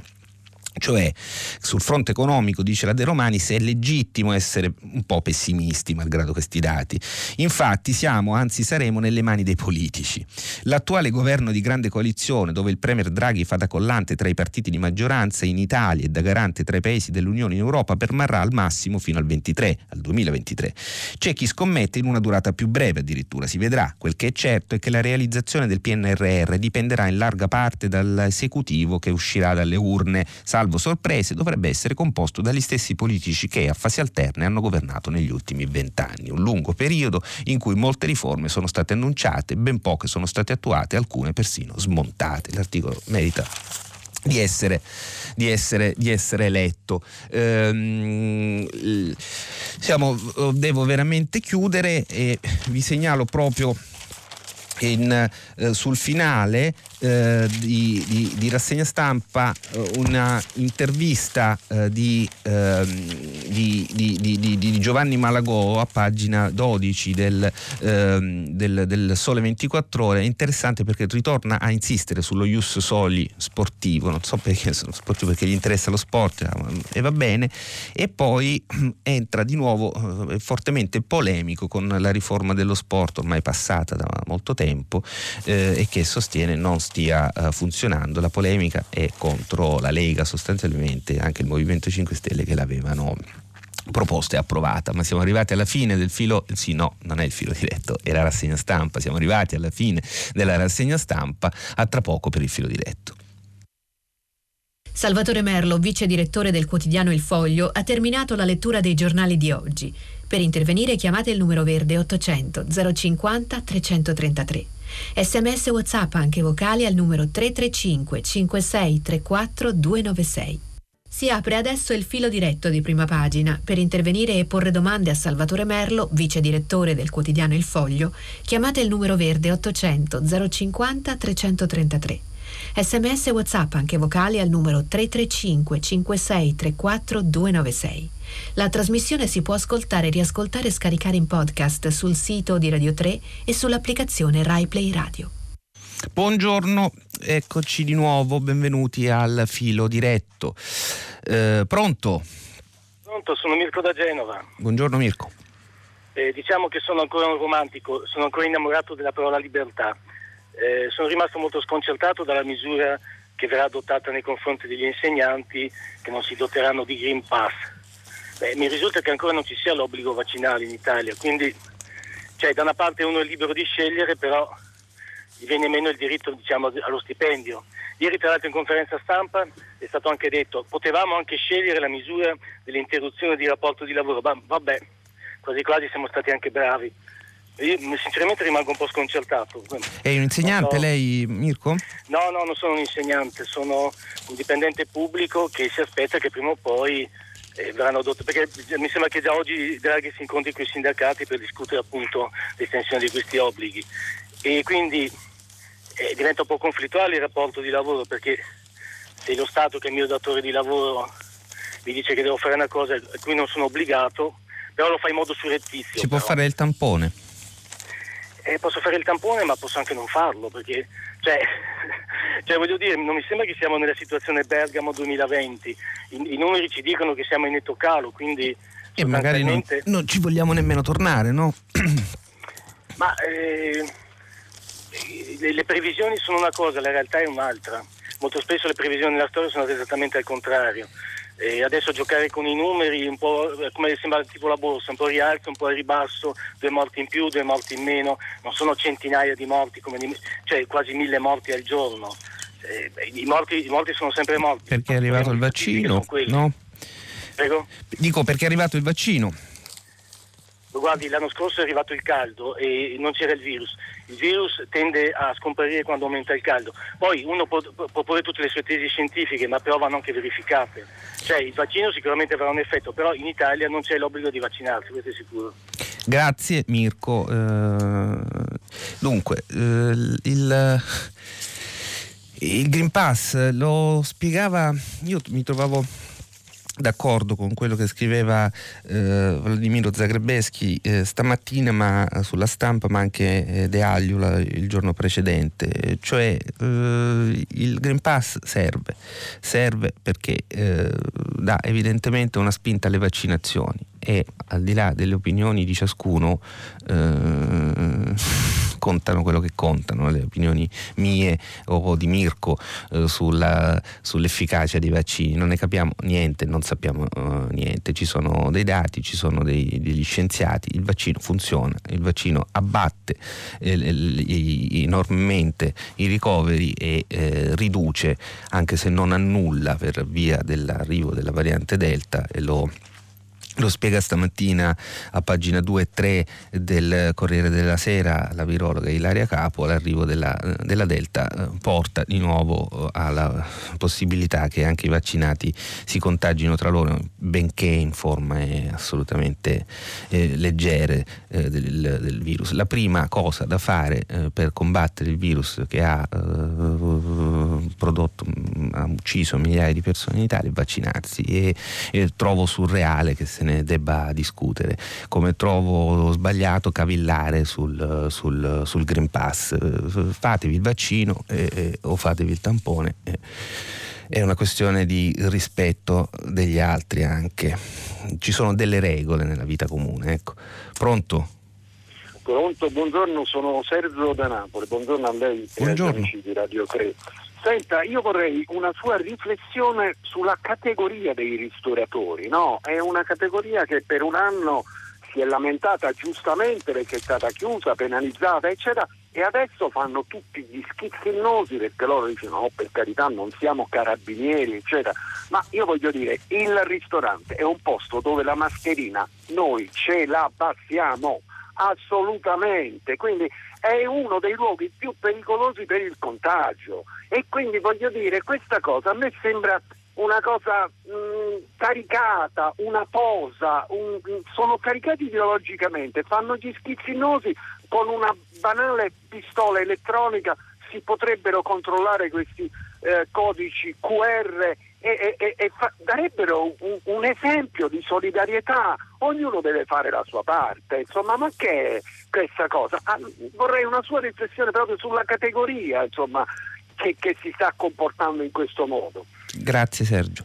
Cioè, sul fronte economico, dice la De Romani, se è legittimo essere un po' pessimisti, malgrado questi dati. Infatti siamo, anzi saremo, nelle mani dei politici. L'attuale governo di grande coalizione, dove il Premier Draghi fa da collante tra i partiti di maggioranza in Italia e da garante tra i paesi dell'Unione in Europa, permarrà al massimo fino al 23, al 2023. C'è chi scommette in una durata più breve addirittura, si vedrà. Quel che è certo è che la realizzazione del PNRR dipenderà in larga parte dall'esecutivo che uscirà dalle urne, salvo salvo sorprese, dovrebbe essere composto dagli stessi politici che a fasi alterne hanno governato negli ultimi vent'anni. Un lungo periodo in cui molte riforme sono state annunciate, ben poche sono state attuate, alcune persino smontate. L'articolo merita di essere, di essere, di essere eletto. Ehm, siamo, devo veramente chiudere e vi segnalo proprio in, eh, sul finale eh, di, di, di, rassegna stampa eh, una intervista eh, di, ehm, di, Giovanni Malagò a pagina 12 del, ehm, del, del, Sole 24 Ore. È interessante perché ritorna a insistere sullo Ius Soli sportivo, non so perché, sportivo perché gli interessa lo sport eh, e va bene, e poi entra di nuovo eh, fortemente polemico con la riforma dello sport ormai passata da molto tempo e che sostiene non stia uh, funzionando. La polemica è contro la Lega sostanzialmente, anche il Movimento 5 Stelle che l'avevano proposta e approvata, ma siamo arrivati alla fine del filo, sì no, non è il filo diretto, è la rassegna stampa, siamo arrivati alla fine della rassegna stampa, a tra poco per il filo diretto. Salvatore Merlo, vice direttore del quotidiano Il Foglio, ha terminato la lettura dei giornali di oggi. Per intervenire chiamate il numero verde 800 050 333. Sms WhatsApp anche vocali al numero 335 5634 296. Si apre adesso il filo diretto di prima pagina. Per intervenire e porre domande a Salvatore Merlo, vice direttore del quotidiano Il Foglio, chiamate il numero verde 800 050 333. Sms WhatsApp anche vocali al numero 335 5634 296. La trasmissione si può ascoltare, riascoltare e scaricare in podcast sul sito di Radio 3 e sull'applicazione RaiPlay Radio. Buongiorno, eccoci di nuovo, benvenuti al filo diretto. Eh, pronto? Pronto, sono Mirko da Genova. Buongiorno Mirko. Eh, diciamo che sono ancora un romantico, sono ancora innamorato della parola libertà. Eh, sono rimasto molto sconcertato dalla misura che verrà adottata nei confronti degli insegnanti che non si doteranno di Green Pass Beh, mi risulta che ancora non ci sia l'obbligo vaccinale in Italia, quindi cioè, da una parte uno è libero di scegliere, però gli viene meno il diritto diciamo, allo stipendio. Ieri tra l'altro in conferenza stampa è stato anche detto potevamo anche scegliere la misura dell'interruzione di rapporto di lavoro, ma vabbè, quasi quasi siamo stati anche bravi. Io sinceramente rimango un po' sconcertato. È un insegnante so. lei, Mirko? No, no, non sono un insegnante, sono un dipendente pubblico che si aspetta che prima o poi eh, verranno adotte, perché mi sembra che già oggi Draghi si incontri con i sindacati per discutere appunto l'estensione di questi obblighi e quindi eh, diventa un po' conflittuale il rapporto di lavoro perché se lo Stato che è il mio datore di lavoro mi dice che devo fare una cosa a cui non sono obbligato, però lo fa in modo surrettizio. Si può però. fare il tampone? Eh, posso fare il tampone ma posso anche non farlo perché cioè, cioè, voglio dire, non mi sembra che siamo nella situazione Bergamo 2020, I, i numeri ci dicono che siamo in netto calo, quindi... E magari non, non, ci vogliamo nemmeno tornare, no? Ma eh, le, le, previsioni sono una cosa, la realtà è un'altra. Molto spesso le previsioni della storia sono esattamente al contrario. E adesso giocare con i numeri, un po' come sembra tipo la borsa, un po' rialzo, un po' a ribasso, due morti in più, due morti in meno, non sono centinaia di morti, di, cioè quasi mille morti al giorno. Eh, i, morti, I morti sono sempre morti. Perché è arrivato il vaccino? No? Prego? Dico perché è arrivato il vaccino. Guardi, l'anno scorso è arrivato il caldo e non c'era il virus. Il virus tende a scomparire quando aumenta il caldo. Poi uno può proporre tutte le sue tesi scientifiche, ma però vanno anche verificate. Cioè il vaccino sicuramente avrà un effetto, però in Italia non c'è l'obbligo di vaccinarsi, questo è sicuro. Grazie Mirko. Uh, dunque, uh, il, il Green Pass lo spiegava, io mi trovavo d'accordo con quello che scriveva eh, Vladimiro Zagrebeschi eh, stamattina ma, sulla stampa ma anche eh, De Agliula il giorno precedente. Cioè eh, il Green Pass serve. Serve perché eh, dà evidentemente una spinta alle vaccinazioni e al di là delle opinioni di ciascuno eh, contano quello che contano, le opinioni mie o di Mirko eh, sulla, sull'efficacia dei vaccini, non ne capiamo niente, non sappiamo uh, niente, ci sono dei dati, ci sono dei, degli scienziati, il vaccino funziona, il vaccino abbatte eh, enormemente i ricoveri e eh, riduce, anche se non annulla per via dell'arrivo della variante Delta, e lo lo spiega stamattina a pagina 2 e 3 del Corriere della Sera la virologa Ilaria Capo, l'arrivo della, della Delta eh, porta di nuovo eh, alla possibilità che anche i vaccinati si contagino tra loro, benché in forme assolutamente eh, leggere eh, del, del, virus. La prima cosa da fare eh, per combattere il virus che ha eh, prodotto, ha ucciso migliaia di persone in Italia è vaccinarsi e, e trovo surreale che se ne debba discutere, come trovo sbagliato cavillare sul, sul, sul Green Pass. Fatevi il vaccino eh, eh, o fatevi il tampone. Eh. È una questione di rispetto degli altri anche. Ci sono delle regole nella vita comune. Ecco. Pronto? Pronto, buongiorno, sono Sergio da Napoli, buongiorno a lei e agli amici di Radio 3. Senta, io vorrei una sua riflessione sulla categoria dei ristoratori, no? È una categoria che per un anno si è lamentata giustamente perché è stata chiusa, penalizzata, eccetera, e adesso fanno tutti gli schizzinnosi perché loro dicono no, per carità non siamo carabinieri, eccetera. Ma io voglio dire, il ristorante è un posto dove la mascherina noi ce la passiamo assolutamente, quindi è uno dei luoghi più pericolosi per il contagio. E quindi voglio dire questa cosa a me sembra una cosa mh, mm, caricata, una posa, un, sono caricati ideologicamente, fanno gli schizzinosi con una banale pistola elettronica si potrebbero controllare questi eh, codici QR e, e, e fa, darebbero un, un, esempio di solidarietà, ognuno deve fare la sua parte, insomma, ma che è questa cosa? Ah, vorrei una sua riflessione proprio sulla categoria insomma, che, che si sta comportando in questo modo. Grazie Sergio.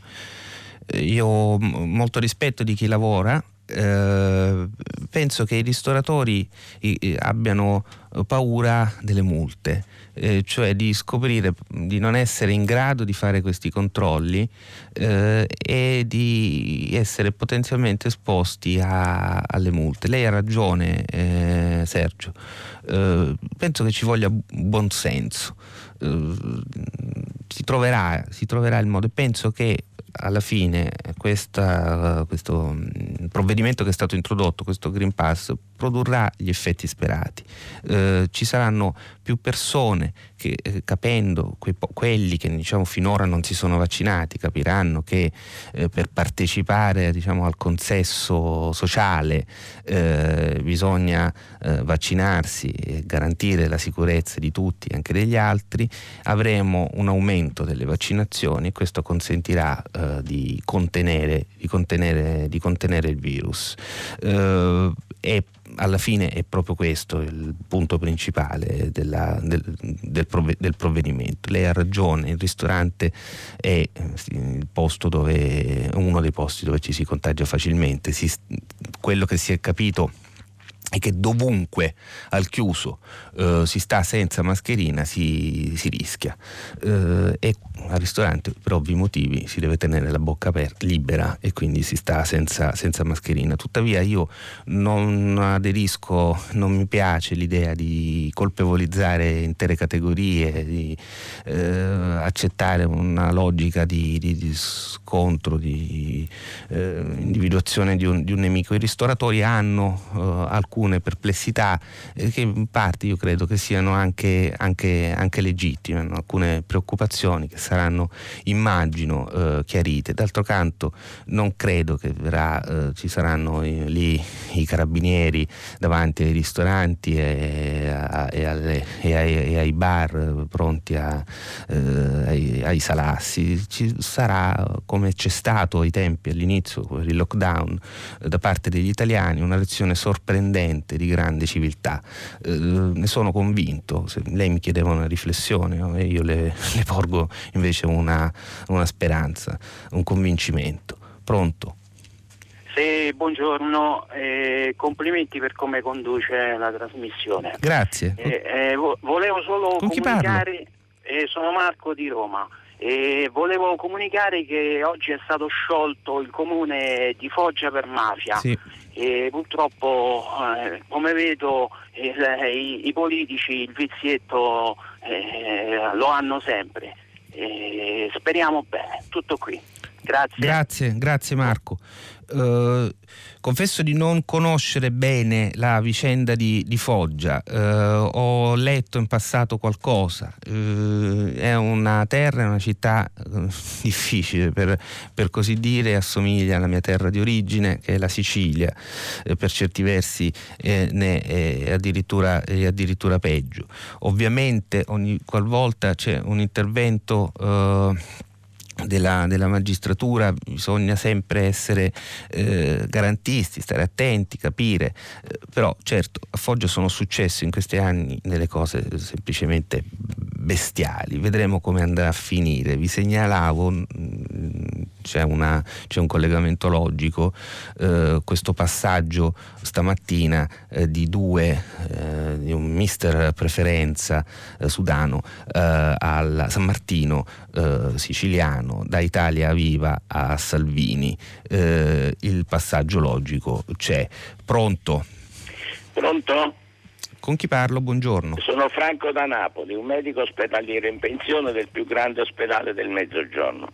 Io ho molto rispetto di chi lavora, eh, penso che i ristoratori eh, abbiano paura delle multe, eh, cioè di scoprire di non essere in grado di fare questi controlli eh, e di essere potenzialmente esposti a, alle multe. Lei ha ragione, eh, Sergio. Eh, penso che ci voglia buon senso. Si troverà, si troverà il modo. Penso che alla fine questa, questo mm, provvedimento che è stato introdotto, questo Green Pass, produrrà gli effetti sperati. Eh, ci saranno più persone che eh, capendo que- quelli che diciamo, finora non si sono vaccinati capiranno che eh, per partecipare diciamo, al consesso sociale eh, bisogna eh, vaccinarsi e garantire la sicurezza di tutti e anche degli altri, avremo un aumento delle vaccinazioni e questo consentirà eh, di contenere, di, contenere, di, contenere, il virus. E alla fine è proprio questo il punto principale della, del, del, prov- del, provvedimento. Lei ha ragione, il ristorante è dove, uno dei posti dove ci si contagia facilmente. Si, quello che si è capito è che dovunque al chiuso eh, si sta senza mascherina si, si rischia eh, e al ristorante per ovvi motivi si deve tenere la bocca aperta, libera e quindi si sta senza, senza mascherina. Tuttavia io non aderisco, non mi piace l'idea di colpevolizzare intere categorie, di eh, accettare una logica di, di, di scontro, di eh, individuazione di un, di un, nemico. I ristoratori hanno eh, alcune perplessità eh, che in parte io credo che siano anche, anche, anche legittime, hanno alcune preoccupazioni che saranno, immagino, eh, chiarite. D'altro canto non credo che verrà, eh, ci saranno i, lì i carabinieri davanti ai ristoranti e, a, e, alle, e, ai, e ai, bar pronti a, eh, ai, ai, salassi. Ci sarà, come c'è stato ai tempi all'inizio, il lockdown, da parte degli italiani, una lezione sorprendente di grande civiltà. Eh, ne sono convinto. Se lei mi chiedeva una riflessione no? e io le, le porgo in invece una, una speranza, un convincimento. Pronto? Sì, buongiorno, eh, complimenti per come conduce la trasmissione. Grazie. Eh, eh, volevo solo Con comunicare, eh, sono Marco di Roma, e volevo comunicare che oggi è stato sciolto il comune di Foggia per mafia. Sì. E purtroppo, eh, come vedo, i, i, politici il vizietto eh, lo hanno sempre. Speriamo bene, tutto qui. Grazie. Grazie, grazie Marco. Uh, confesso di non conoscere bene la vicenda di, di Foggia, uh, ho letto in passato qualcosa, uh, è una terra, è una città difficile per, per, così dire, assomiglia alla mia terra di origine che è la Sicilia, per certi versi ne è addirittura, è addirittura peggio. Ovviamente ogni qualvolta c'è un intervento della, della, magistratura bisogna sempre essere eh, garantisti, stare attenti, capire, eh, però certo a Foggia sono successe in questi anni delle cose semplicemente bestiali, vedremo come andrà a finire. Vi segnalavo, mh, mm, c'è, una, c'è, un collegamento logico, eh, questo passaggio stamattina eh, di due, eh, di un mister preferenza eh, sudano eh, al San Martino siciliano, da Italia Viva a Salvini. il passaggio logico c'è. Pronto? Pronto? Con chi parlo? Buongiorno. Sono Franco da Napoli, un medico ospedaliero in pensione del più grande ospedale del Mezzogiorno.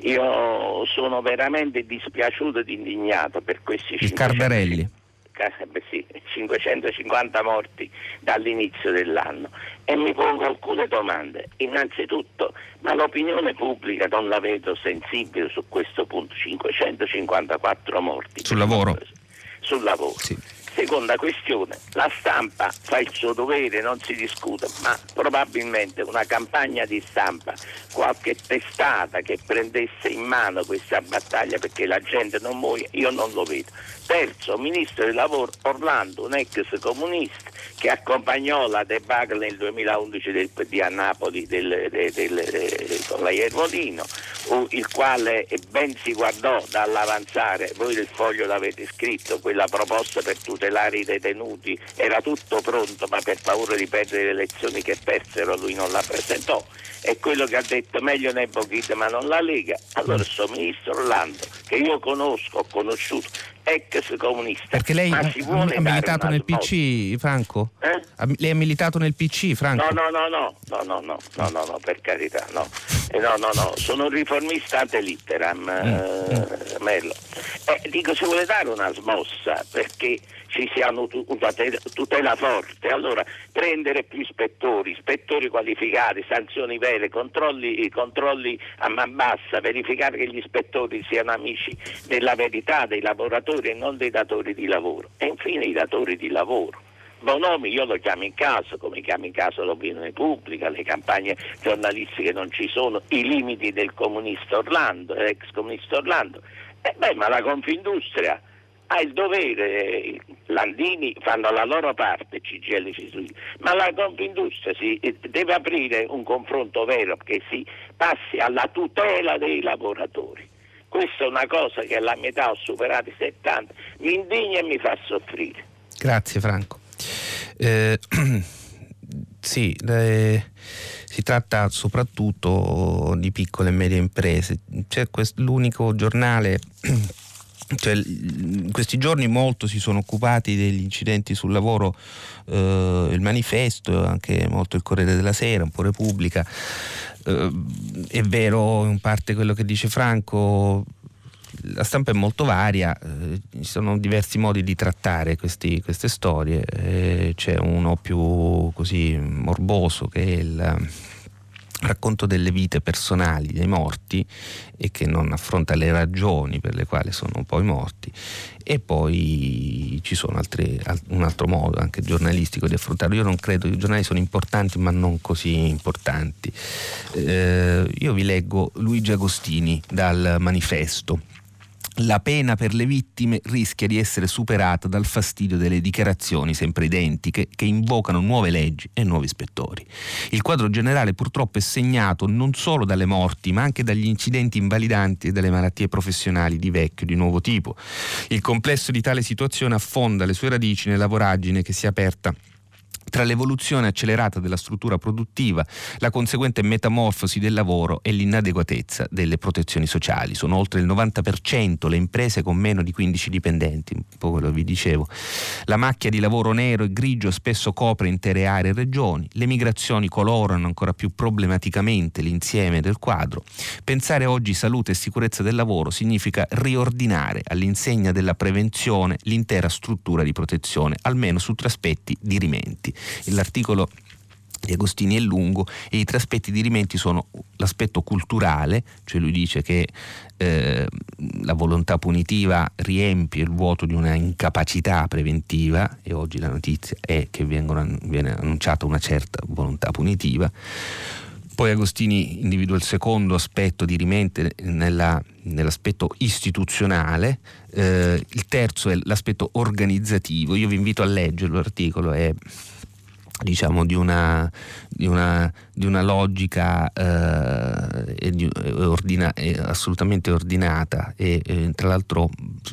Io sono veramente dispiaciuto ed indignato per questi Il 500, Cardarelli. Beh, sì, 550 morti dall'inizio dell'anno e mi pongo alcune domande. Innanzitutto, ma l'opinione pubblica non la vedo sensibile su questo punto, 554 morti. Sul lavoro? Sul lavoro. Sì Seconda questione, la stampa fa il suo dovere, non si discute, ma probabilmente una campagna di stampa, qualche testata che prendesse in mano questa battaglia perché la gente non muoia, io non lo vedo. Terzo, ministro del lavoro Orlando, un ex comunista che accompagnò la debacle nel 2011 del PD a Napoli del, del, del, con la Iervolino, il quale ben si guardò dall'avanzare, voi del foglio l'avete scritto, quella proposta per tutelare i detenuti, era tutto pronto ma per paura di perdere le elezioni che persero lui non la presentò è quello che ha detto meglio nei Bochite ma non la Lega. Allora il suo ministro Orlando, che io conosco, ho conosciuto, ex comunista. Perché lei ha, ha militato nel PC, Franco? Eh? lei ha militato nel PC, Franco? No, no, no, no, no, no, no, no, no, no per carità, no. Eh, no, no, no, sono un riformista ante litteram, mm, eh, mm. Merlo. Eh, dico, se vuole dare una smossa, perché ci sia una tutela forte. Allora prendere più ispettori, ispettori qualificati, sanzioni vere, controlli, controlli a man bassa, verificare che gli ispettori siano amici della verità dei lavoratori e non dei datori di lavoro. E infine i datori di lavoro. Bonomi io lo chiamo in caso, come chiamo in caso l'opinione pubblica, le campagne giornalistiche non ci sono, i limiti del comunista Orlando, ex comunista Orlando. Eh beh, ma la Confindustria ha il dovere, Landini fanno la loro parte, CGL Cisui, ma la Confindustria si, deve aprire un confronto vero che si passi alla tutela dei lavoratori. Questa è una cosa che alla metà ho superato i 70, mi indigna e mi fa soffrire. Grazie Franco. Eh, sì, eh, si tratta soprattutto di piccole e medie imprese. C'è quest- l'unico giornale cioè, in questi giorni molto si sono occupati degli incidenti sul lavoro, eh, il manifesto, anche molto il Corriere della Sera, un po' Repubblica. Eh, è vero in parte quello che dice Franco, la stampa è molto varia, eh, ci sono diversi modi di trattare questi, queste storie, eh, c'è uno più così morboso che è il racconto delle vite personali dei morti e che non affronta le ragioni per le quali sono poi morti. E poi ci sono altri, un altro modo anche giornalistico di affrontarlo. Io non credo che i giornali sono importanti ma non così importanti. Eh, io vi leggo Luigi Agostini dal manifesto la pena per le vittime rischia di essere superata dal fastidio delle dichiarazioni sempre identiche che invocano nuove leggi e nuovi ispettori. Il quadro generale purtroppo è segnato non solo dalle morti ma anche dagli incidenti invalidanti e dalle malattie professionali di vecchio di nuovo tipo. Il complesso di tale situazione affonda le sue radici nella voragine che si è aperta tra l'evoluzione accelerata della struttura produttiva, la conseguente metamorfosi del lavoro e l'inadeguatezza delle protezioni sociali. Sono oltre il 90% le imprese con meno di 15 dipendenti, un po' quello vi dicevo. La macchia di lavoro nero e grigio spesso copre intere aree e regioni, le migrazioni colorano ancora più problematicamente l'insieme del quadro. Pensare oggi salute e sicurezza del lavoro significa riordinare all'insegna della prevenzione l'intera struttura di protezione, almeno su tre aspetti dirimenti. L'articolo di Agostini è lungo e i tre aspetti dirimenti sono l'aspetto culturale, cioè lui dice che eh, la volontà punitiva riempie il vuoto di una incapacità preventiva e oggi la notizia è che vengono, viene annunciata una certa volontà punitiva. Poi Agostini individua il secondo aspetto di rimente nella, nell'aspetto istituzionale, eh, il terzo è l'aspetto organizzativo. Io vi invito a leggere l'articolo, è diciamo di una, di una, di una logica eh, di, ordina, assolutamente ordinata e eh, tra l'altro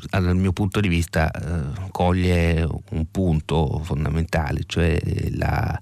dal mio punto di vista eh, coglie un punto fondamentale, cioè la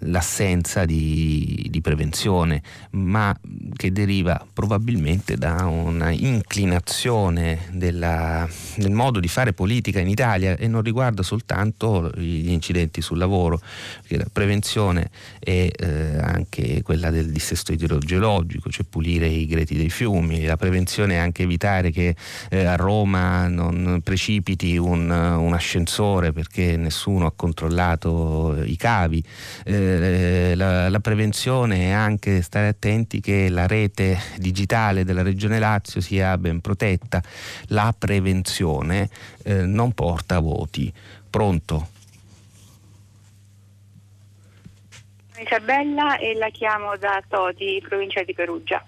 l'assenza di, di, prevenzione, ma che deriva probabilmente da una inclinazione della, del modo di fare politica in Italia e non riguarda soltanto gli incidenti sul lavoro, perché la prevenzione è eh, anche quella del dissesto idrogeologico, cioè pulire i greti dei fiumi, la prevenzione è anche evitare che eh, a Roma non precipiti un, un ascensore perché nessuno ha controllato i cavi eh, la, la, prevenzione è anche stare attenti che la rete digitale della Regione Lazio sia ben protetta. La prevenzione eh, non porta voti. Pronto? Isabella e la chiamo da Todi, provincia di Perugia.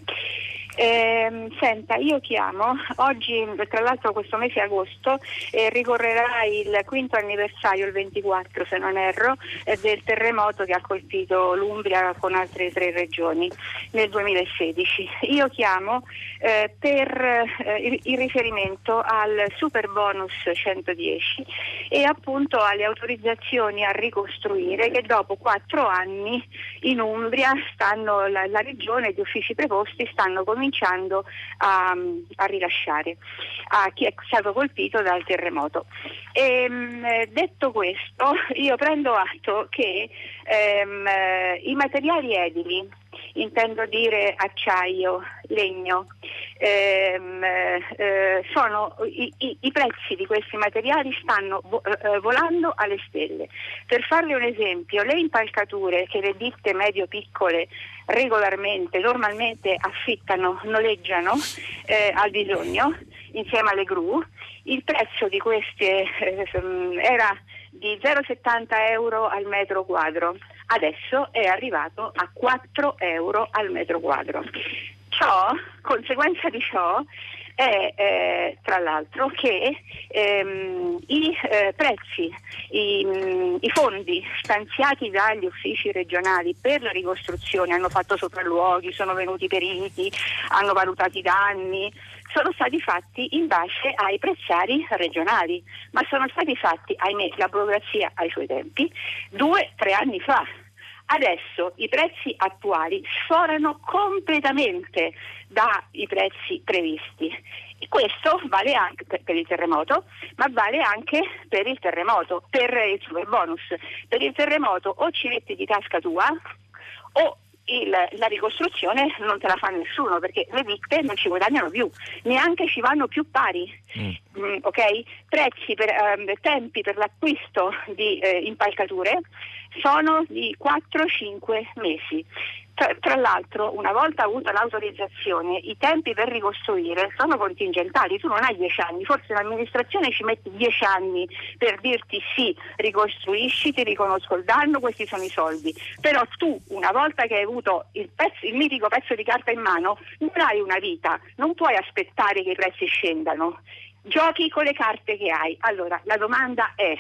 Eh, senta, io chiamo, oggi tra l'altro questo mese agosto eh, ricorrerà il quinto anniversario, il 24 se non erro, eh, del terremoto che ha colpito l'Umbria con altre tre regioni nel 2016. Io chiamo eh, per il, il riferimento al super bonus 110 e appunto alle autorizzazioni a ricostruire che dopo quattro anni in Umbria stanno, la, la regione, gli uffici preposti stanno cominciando cominciando a, a rilasciare a chi è stato colpito dal terremoto. E, ehm, detto questo, io prendo atto che ehm, i materiali edili, intendo dire acciaio, legno, ehm, eh, sono, i, i, i, prezzi di questi materiali stanno vo, eh, volando alle stelle. Per farle un esempio, le impalcature che le ditte medio-piccole regolarmente, normalmente affittano, noleggiano eh, al bisogno insieme alle gru, il prezzo di queste eh, era di 0,70 euro al metro quadro, adesso è arrivato a 4 euro al metro quadro. Ciò, conseguenza di ciò, è eh, tra l'altro che ehm, i eh, prezzi, i, mm, i, fondi stanziati dagli uffici regionali per la ricostruzione hanno fatto sopralluoghi, sono venuti periti, hanno valutato i danni, sono stati fatti in base ai prezzari regionali, ma sono stati fatti, ahimè, la burocrazia ai suoi tempi, due, tre anni fa. Adesso i prezzi attuali sforano completamente dai prezzi previsti. E questo vale anche per il terremoto, ma vale anche per il terremoto, per il super bonus. Per il terremoto o ci metti di tasca tua o il, la ricostruzione non te la fa nessuno perché le ditte non ci guadagnano più, neanche ci vanno più pari. Mm. Mm, okay? Prezzi per, um, tempi per l'acquisto di eh, impalcature sono di 4-5 mesi. Tra, tra, l'altro, una volta avuta l'autorizzazione, i tempi per ricostruire sono contingentali. Tu non hai 10 anni, forse l'amministrazione ci mette 10 anni per dirti sì, ricostruisci, ti riconosco il danno, questi sono i soldi. Però tu, una volta che hai avuto il, pezzo, il mitico pezzo di carta in mano, non hai una vita, non puoi aspettare che i prezzi scendano. Giochi con le carte che hai. Allora, la domanda è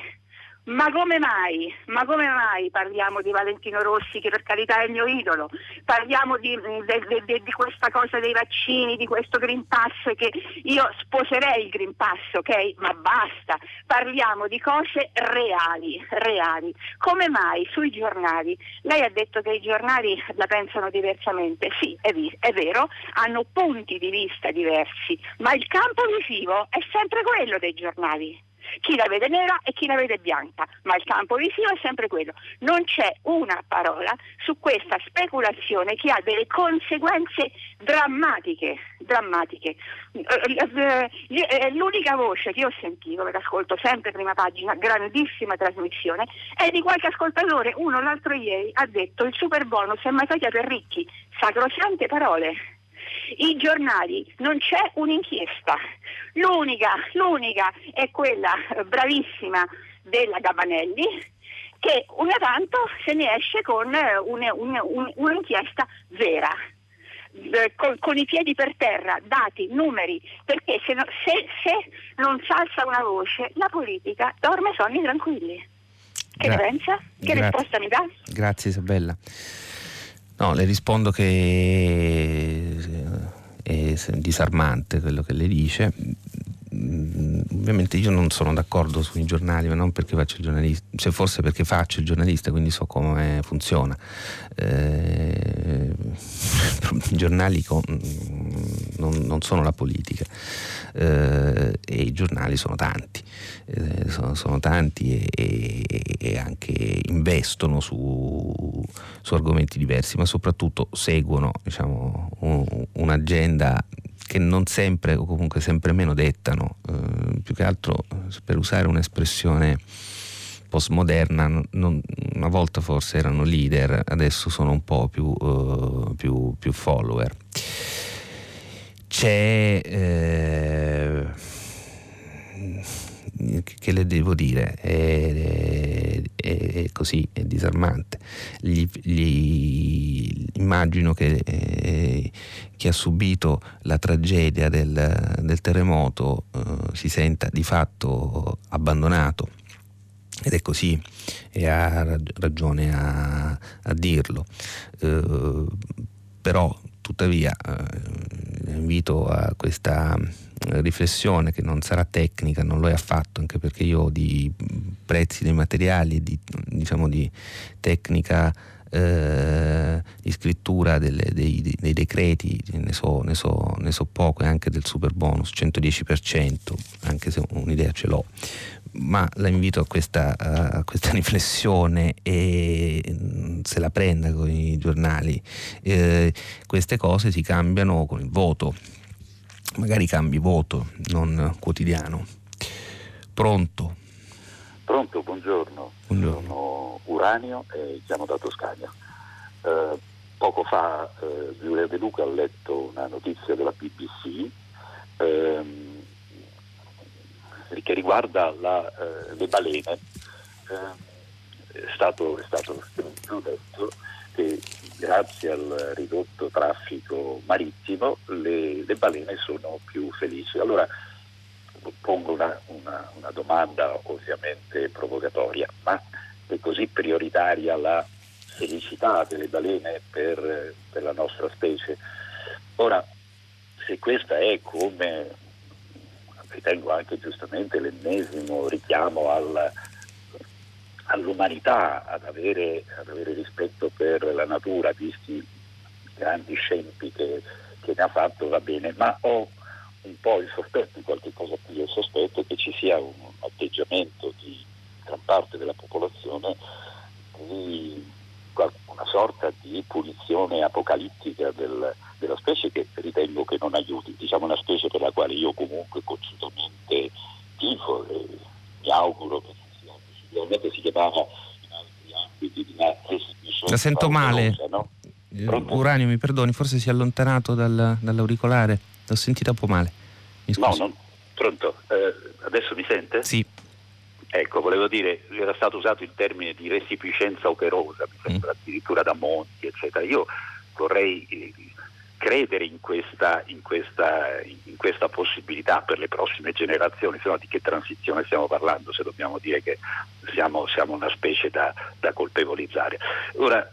Ma come mai? Ma come mai parliamo di Valentino Rossi, che per carità è il mio idolo? Parliamo di, de, de, de, di, questa cosa dei vaccini, di questo Green Pass, che io sposerei il Green Pass, ok? Ma basta. Parliamo di cose reali, reali. Come mai sui giornali? Lei ha detto che i giornali la pensano diversamente. Sì, è, è vero, hanno punti di vista diversi, ma il campo visivo è sempre quello dei giornali chi la vede nera e chi la vede bianca, ma il campo visivo è sempre quello. Non c'è una parola su questa speculazione che ha delle conseguenze drammatiche, drammatiche. Eh, eh, eh, l'unica voce che ho sentito, perché ascolto sempre prima pagina, grandissima trasmissione, è di qualche ascoltatore, uno l'altro ieri ha detto il super bonus è materia per ricchi, sacrosante parole i giornali non c'è un'inchiesta, l'unica, l'unica è quella eh, bravissima della Gabanelli che una tanto se ne esce con eh, un, un, un, un'inchiesta vera. Eh, con, con, i piedi per terra, dati, numeri, perché se, no, se, se non salsa una voce la politica dorme sonni tranquilli. Che Gra- pensa? Che Gra- risposta mi dà? Grazie Isabella. No, le rispondo che è disarmante quello che le dice. Mm, ovviamente io non sono d'accordo sui giornali, ma non perché faccio il giornalista, cioè forse perché faccio il giornalista, quindi so come funziona. Eh, I giornali con, non, non, sono la politica eh, e i giornali sono tanti, eh, sono, sono, tanti e, e, e anche investono su, su, argomenti diversi, ma soprattutto seguono diciamo, un, un'agenda che non sempre o comunque sempre meno dettano, eh, più che altro per usare un'espressione postmoderna, non, una volta forse erano leader, adesso sono un po' più, uh, più, più follower. C'è... Eh, che le devo dire? È, è, è così, è disarmante. Gli, gli, immagino che eh, chi ha subito la tragedia del, del terremoto eh, si senta di fatto abbandonato. Ed è così, e ha ragione a, a dirlo. Eh, però, tuttavia, eh, invito a questa riflessione che non sarà tecnica, non lo è affatto, anche perché io di prezzi dei materiali di, diciamo, di tecnica eh, di scrittura delle, dei, dei, decreti, ne so, ne, so, ne so, poco e anche del super bonus, 110%, anche se un'idea ce l'ho. Ma la invito a questa, a questa riflessione e mm, se la prenda con i giornali. Eh, queste cose si cambiano con il voto magari cambi voto, non quotidiano. Pronto? Pronto, buongiorno. buongiorno. Sono Uranio e chiamo da Toscania. Eh, poco fa eh, Giulia De Luca ha letto una notizia della BBC ehm, che riguarda la, eh, le balene. Eh, è stato, è stato detto che grazie al ridotto traffico marittimo le, le balene sono più felici. Allora pongo una, una, una, domanda ovviamente provocatoria, ma è così prioritaria la felicità delle balene per, per la nostra specie? Ora, se questa è come ritengo anche giustamente l'ennesimo richiamo al, all'umanità ad avere, ad avere, rispetto per la natura, visti i grandi scempi che, che, ne ha fatto, va bene, ma ho un po' il sospetto, in qualche cosa più il sospetto, che ci sia un atteggiamento di gran parte della popolazione di una sorta di punizione apocalittica del, della specie che ritengo che non aiuti, diciamo una specie per la quale io comunque congiuntamente tifo e mi auguro che probabilmente si chiamava in altri ambiti di una La sento male. No? Eh, Uranio, mi perdoni, forse si è allontanato dal, dall'auricolare. L'ho sentita un po' male. no, non, pronto. Eh, adesso mi sente? Sì. Ecco, volevo dire, era stato usato il termine di resipiscenza operosa, mi sembra mm. addirittura da Monti, eccetera. Io vorrei eh, credere in questa, in, questa, in questa, possibilità per le prossime generazioni, se no di che transizione stiamo parlando se dobbiamo dire che siamo, siamo una specie da, da colpevolizzare. Ora,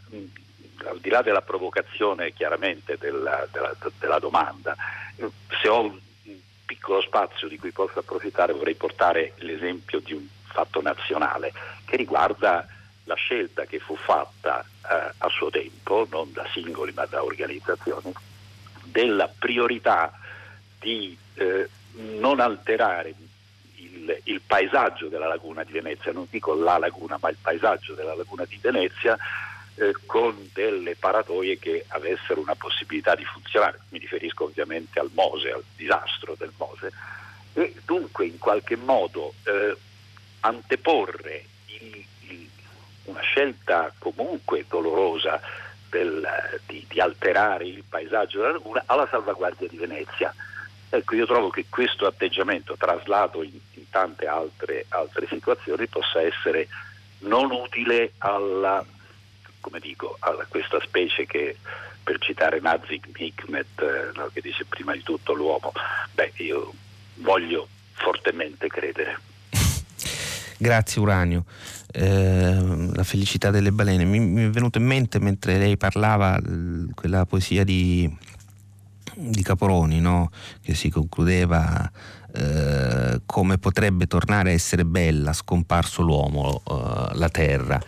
al di là della provocazione chiaramente della, della, della domanda, se ho un piccolo spazio di cui posso approfittare vorrei portare l'esempio di un fatto nazionale che riguarda la scelta che fu fatta eh, a suo tempo, non da singoli ma da organizzazioni, della priorità di eh, non alterare il, il, paesaggio della laguna di Venezia, non dico la laguna, ma il paesaggio della laguna di Venezia eh, con delle paratoie che avessero una possibilità di funzionare. Mi riferisco ovviamente al Mose, al disastro del Mose. E dunque in qualche modo eh, anteporre il, il, una scelta comunque dolorosa del, di, di, alterare il paesaggio della laguna alla salvaguardia di Venezia. Ecco, io trovo che questo atteggiamento traslato in, in tante altre, altre, situazioni possa essere non utile alla, dico, a questa specie che per citare Nazik Hikmet, eh, no, che dice prima di tutto l'uomo, beh io voglio fortemente credere. Grazie Uranio. Eh, la felicità delle balene. Mi, mi, è venuto in mente mentre lei parlava quella poesia di, di Caporoni, no? che si concludeva eh, come potrebbe tornare a essere bella scomparso l'uomo, eh, la terra,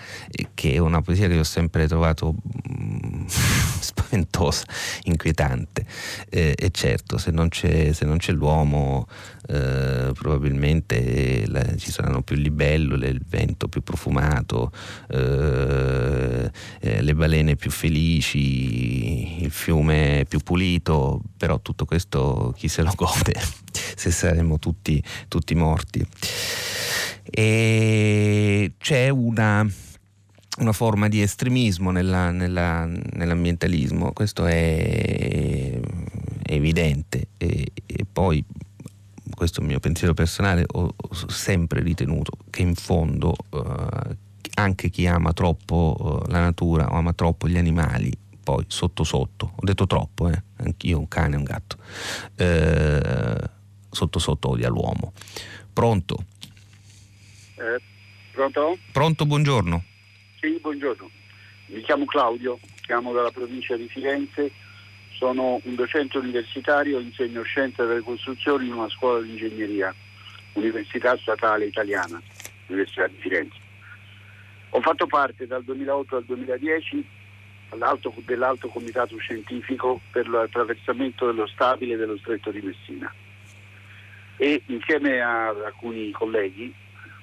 che è una poesia che ho sempre trovato mm, spaventosa, inquietante. Eh, e certo, se non c'è, se non c'è l'uomo eh, probabilmente la, ci saranno più libellule, il vento più profumato, eh, le balene più felici, il fiume più pulito, però tutto questo chi se lo gode se saremo tutti, tutti morti. E c'è una, una forma di estremismo nella, nella, nell'ambientalismo, questo è, evidente. E, e, poi, questo è il mio pensiero personale, ho, ho sempre ritenuto che in fondo uh, anche chi ama troppo uh, la natura o ama troppo gli animali poi sotto sotto, ho detto troppo, eh? anch'io un cane e un gatto, eh, sotto sotto odia l'uomo. Pronto? Eh, pronto? Pronto, buongiorno. Sì, buongiorno. Mi chiamo Claudio, chiamo dalla provincia di Firenze, sono un docente universitario, insegno scienze delle costruzioni in una scuola di ingegneria, Università Statale Italiana, Università di Firenze. Ho fatto parte dal 2008 al 2010 dell'Alto Comitato Scientifico per l'attraversamento dello stabile dello Stretto di Messina e insieme a alcuni colleghi,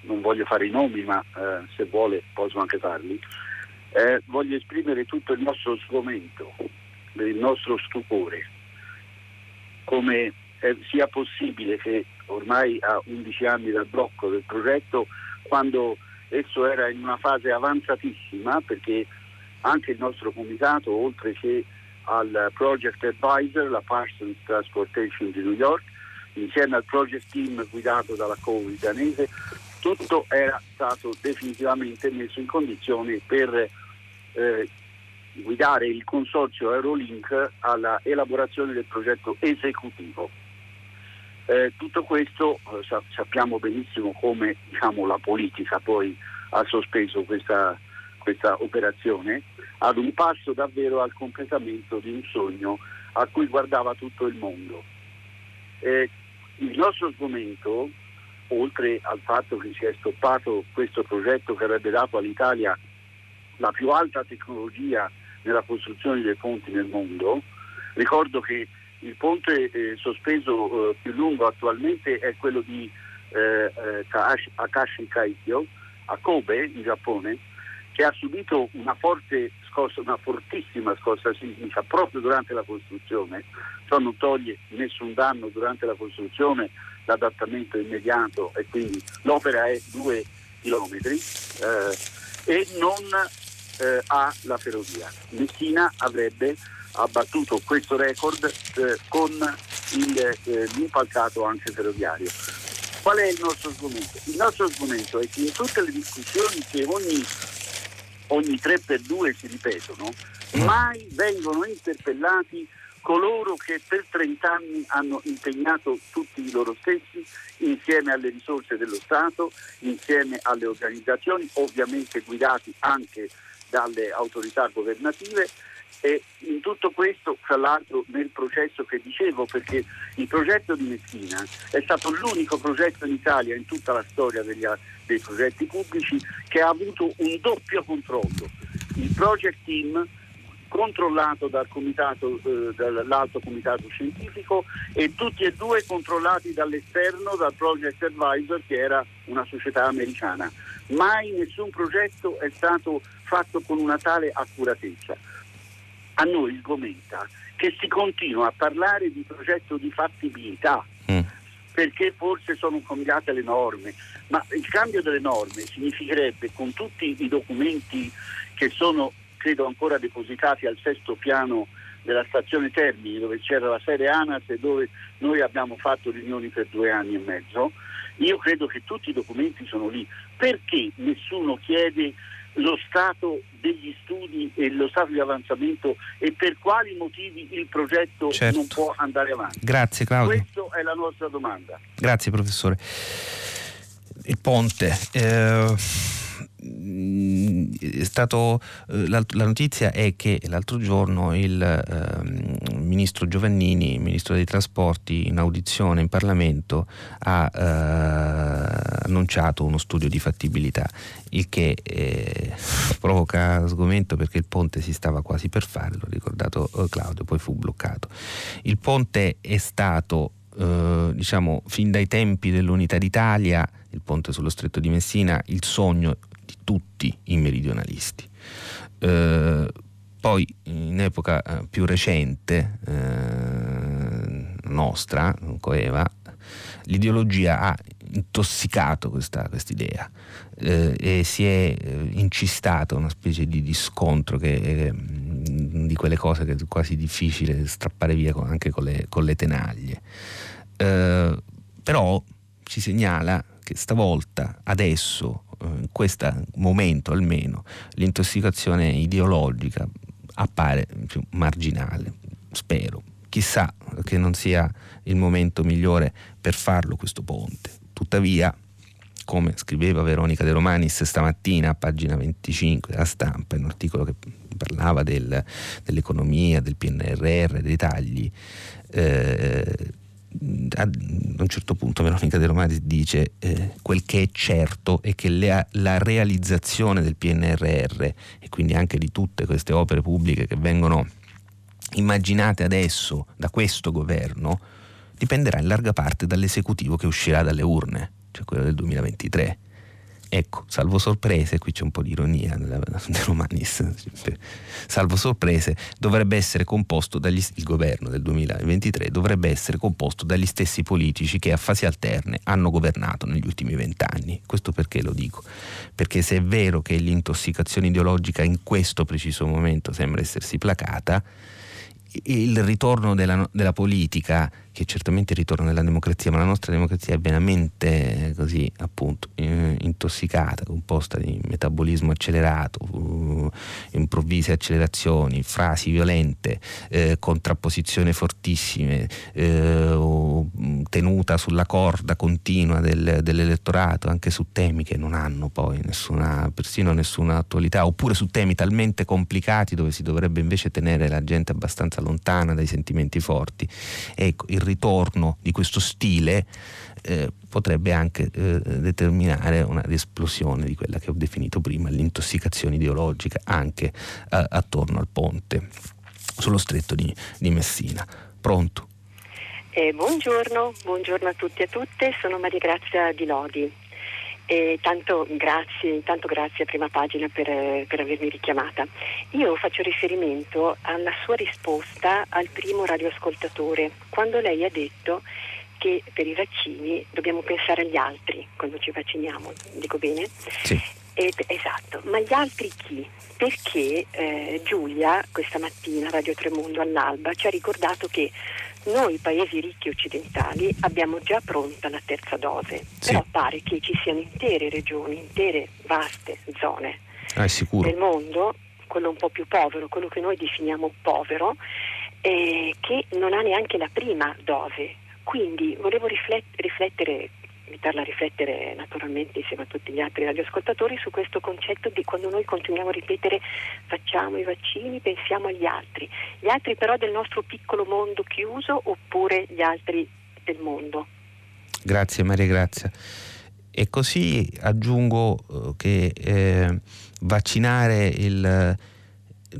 non voglio fare i nomi ma eh, se vuole posso anche farli, eh, voglio esprimere tutto il nostro sgomento, il nostro stupore, come eh, sia possibile che ormai a 11 anni dal blocco del progetto, quando esso era in una fase avanzatissima, perché anche il nostro comitato, oltre che al Project Advisor, la Parsons Transportation di New York, insieme al project team guidato dalla COVI danese, tutto era stato definitivamente messo in condizione per eh, guidare il consorzio Aerolink alla elaborazione del progetto esecutivo. Eh, tutto questo eh, sa- sappiamo benissimo come diciamo, la politica poi ha sospeso questa, questa operazione ad un passo davvero al completamento di un sogno a cui guardava tutto il mondo. Eh, il nostro sgomento, oltre al fatto che si è stoppato questo progetto che avrebbe dato all'Italia la più alta tecnologia nella costruzione dei ponti nel mondo, ricordo che il ponte eh, sospeso eh, più lungo attualmente è quello di eh, eh Akashi Kaikyo a Kobe in Giappone, che ha subito una forte scossa, una fortissima scossa sismica proprio durante la costruzione, ciò non toglie nessun danno durante la costruzione, l'adattamento è immediato e quindi l'opera è due chilometri eh, e non eh, ha la ferrovia. Messina avrebbe abbattuto questo record eh, con il, eh, l'impalcato anche ferroviario. Qual è il nostro sgomento? Il nostro sgomento è che in tutte le discussioni che ogni ogni 3 per 2 si ripetono, mai vengono interpellati coloro che per 30 anni hanno impegnato tutti loro stessi insieme alle risorse dello Stato, insieme alle organizzazioni, ovviamente guidati anche dalle autorità governative e in tutto questo, tra l'altro, nel processo che dicevo, perché il progetto di Messina è stato l'unico progetto in Italia in tutta la storia degli, dei progetti pubblici che ha avuto un doppio controllo. Il project team controllato dal comitato, eh, dall'alto comitato scientifico e tutti e due controllati dall'esterno, dal Project Advisor che era una società americana. Mai nessun progetto è stato fatto con una tale accuratezza. A noi sgomenta che si continua a parlare di progetto di fattibilità. Mm. Perché forse sono cambiate le norme, ma il cambio delle norme significherebbe con tutti i documenti che sono credo ancora depositati al sesto piano della stazione Termini dove c'era la sede ANAS e dove noi abbiamo fatto riunioni per due anni e mezzo. Io credo che tutti i documenti sono lì. Perché nessuno chiede lo stato degli studi e lo stato di avanzamento e per quali motivi il progetto certo. non può andare avanti? Grazie Claudio. Questa è la nostra domanda. Grazie professore. Il ponte. Eh stato, eh, la, notizia è che l'altro giorno il eh, ministro Giovannini, ministro dei trasporti, in audizione in Parlamento ha eh, annunciato uno studio di fattibilità, il che eh, provoca sgomento perché il ponte si stava quasi per fare, l'ho ricordato eh, Claudio, poi fu bloccato. Il ponte è stato eh, diciamo fin dai tempi dell'unità d'Italia, il ponte sullo stretto di Messina, il sogno di tutti i meridionalisti. Eh, poi in epoca eh, più recente eh, nostra, Coeva, l'ideologia ha intossicato questa idea eh, e si è eh, incistata una specie di, di scontro che, eh, di quelle cose che è quasi difficile strappare via con, anche con le, con le tenaglie. Eh, però ci segnala che stavolta, adesso, in questo momento almeno, l'intossicazione ideologica appare più marginale, spero. Chissà che non sia il momento migliore per farlo questo ponte. Tuttavia, come scriveva Veronica De Romanis stamattina a pagina 25 della stampa, in un articolo che parlava del, dell'economia, del PNRR, dei tagli, eh, a un certo punto Veronica De Romani dice eh, quel che è certo è che le, la realizzazione del PNRR e quindi anche di tutte queste opere pubbliche che vengono immaginate adesso da questo governo dipenderà in larga parte dall'esecutivo che uscirà dalle urne, cioè quello del 2023 Ecco, salvo sorprese, qui c'è un po' di ironia nella, salvo sorprese, dovrebbe essere composto dagli, il governo del 2023 dovrebbe essere composto dagli stessi politici che a fasi alterne hanno governato negli ultimi vent'anni. Questo perché lo dico? Perché se è vero che l'intossicazione ideologica in questo preciso momento sembra essersi placata, il ritorno della, della politica che certamente ritorna nella democrazia, ma la nostra democrazia è veramente così, appunto, intossicata, composta di metabolismo accelerato, uh, improvvise accelerazioni, frasi violente, eh, contrapposizioni fortissime, eh, tenuta sulla corda continua del, dell'elettorato, anche su temi che non hanno poi nessuna, persino nessuna attualità, oppure su temi talmente complicati dove si dovrebbe invece tenere la gente abbastanza lontana dai sentimenti forti. Ecco, il ritorno di questo stile eh, potrebbe anche eh, determinare una riesplosione di quella che ho definito prima l'intossicazione ideologica anche eh, attorno al ponte sullo stretto di, di Messina. Pronto? Eh, buongiorno, buongiorno a tutti e a tutte, sono Maria Grazia Di Lodi. E tanto grazie, tanto grazie a prima pagina per, per, avermi richiamata. Io faccio riferimento alla sua risposta al primo radioascoltatore, quando lei ha detto che per i vaccini dobbiamo pensare agli altri quando ci vacciniamo, dico bene? Sì. Eh, esatto, ma gli altri chi? Perché eh, Giulia questa mattina, Radio Tremondo all'alba, ci ha ricordato che noi paesi ricchi occidentali abbiamo già pronta la terza dose, sì. però pare che ci siano intere regioni, intere vaste zone ah, del mondo, quello un po' più povero, quello che noi definiamo povero, eh, che non ha neanche la prima dose. Quindi volevo riflettere invitarla a riflettere naturalmente insieme a tutti gli altri radioascoltatori su questo concetto di quando noi continuiamo a ripetere facciamo i vaccini, pensiamo agli altri, gli altri però del nostro piccolo mondo chiuso oppure gli altri del mondo. Grazie Maria Grazia. E così aggiungo eh, che eh, vaccinare il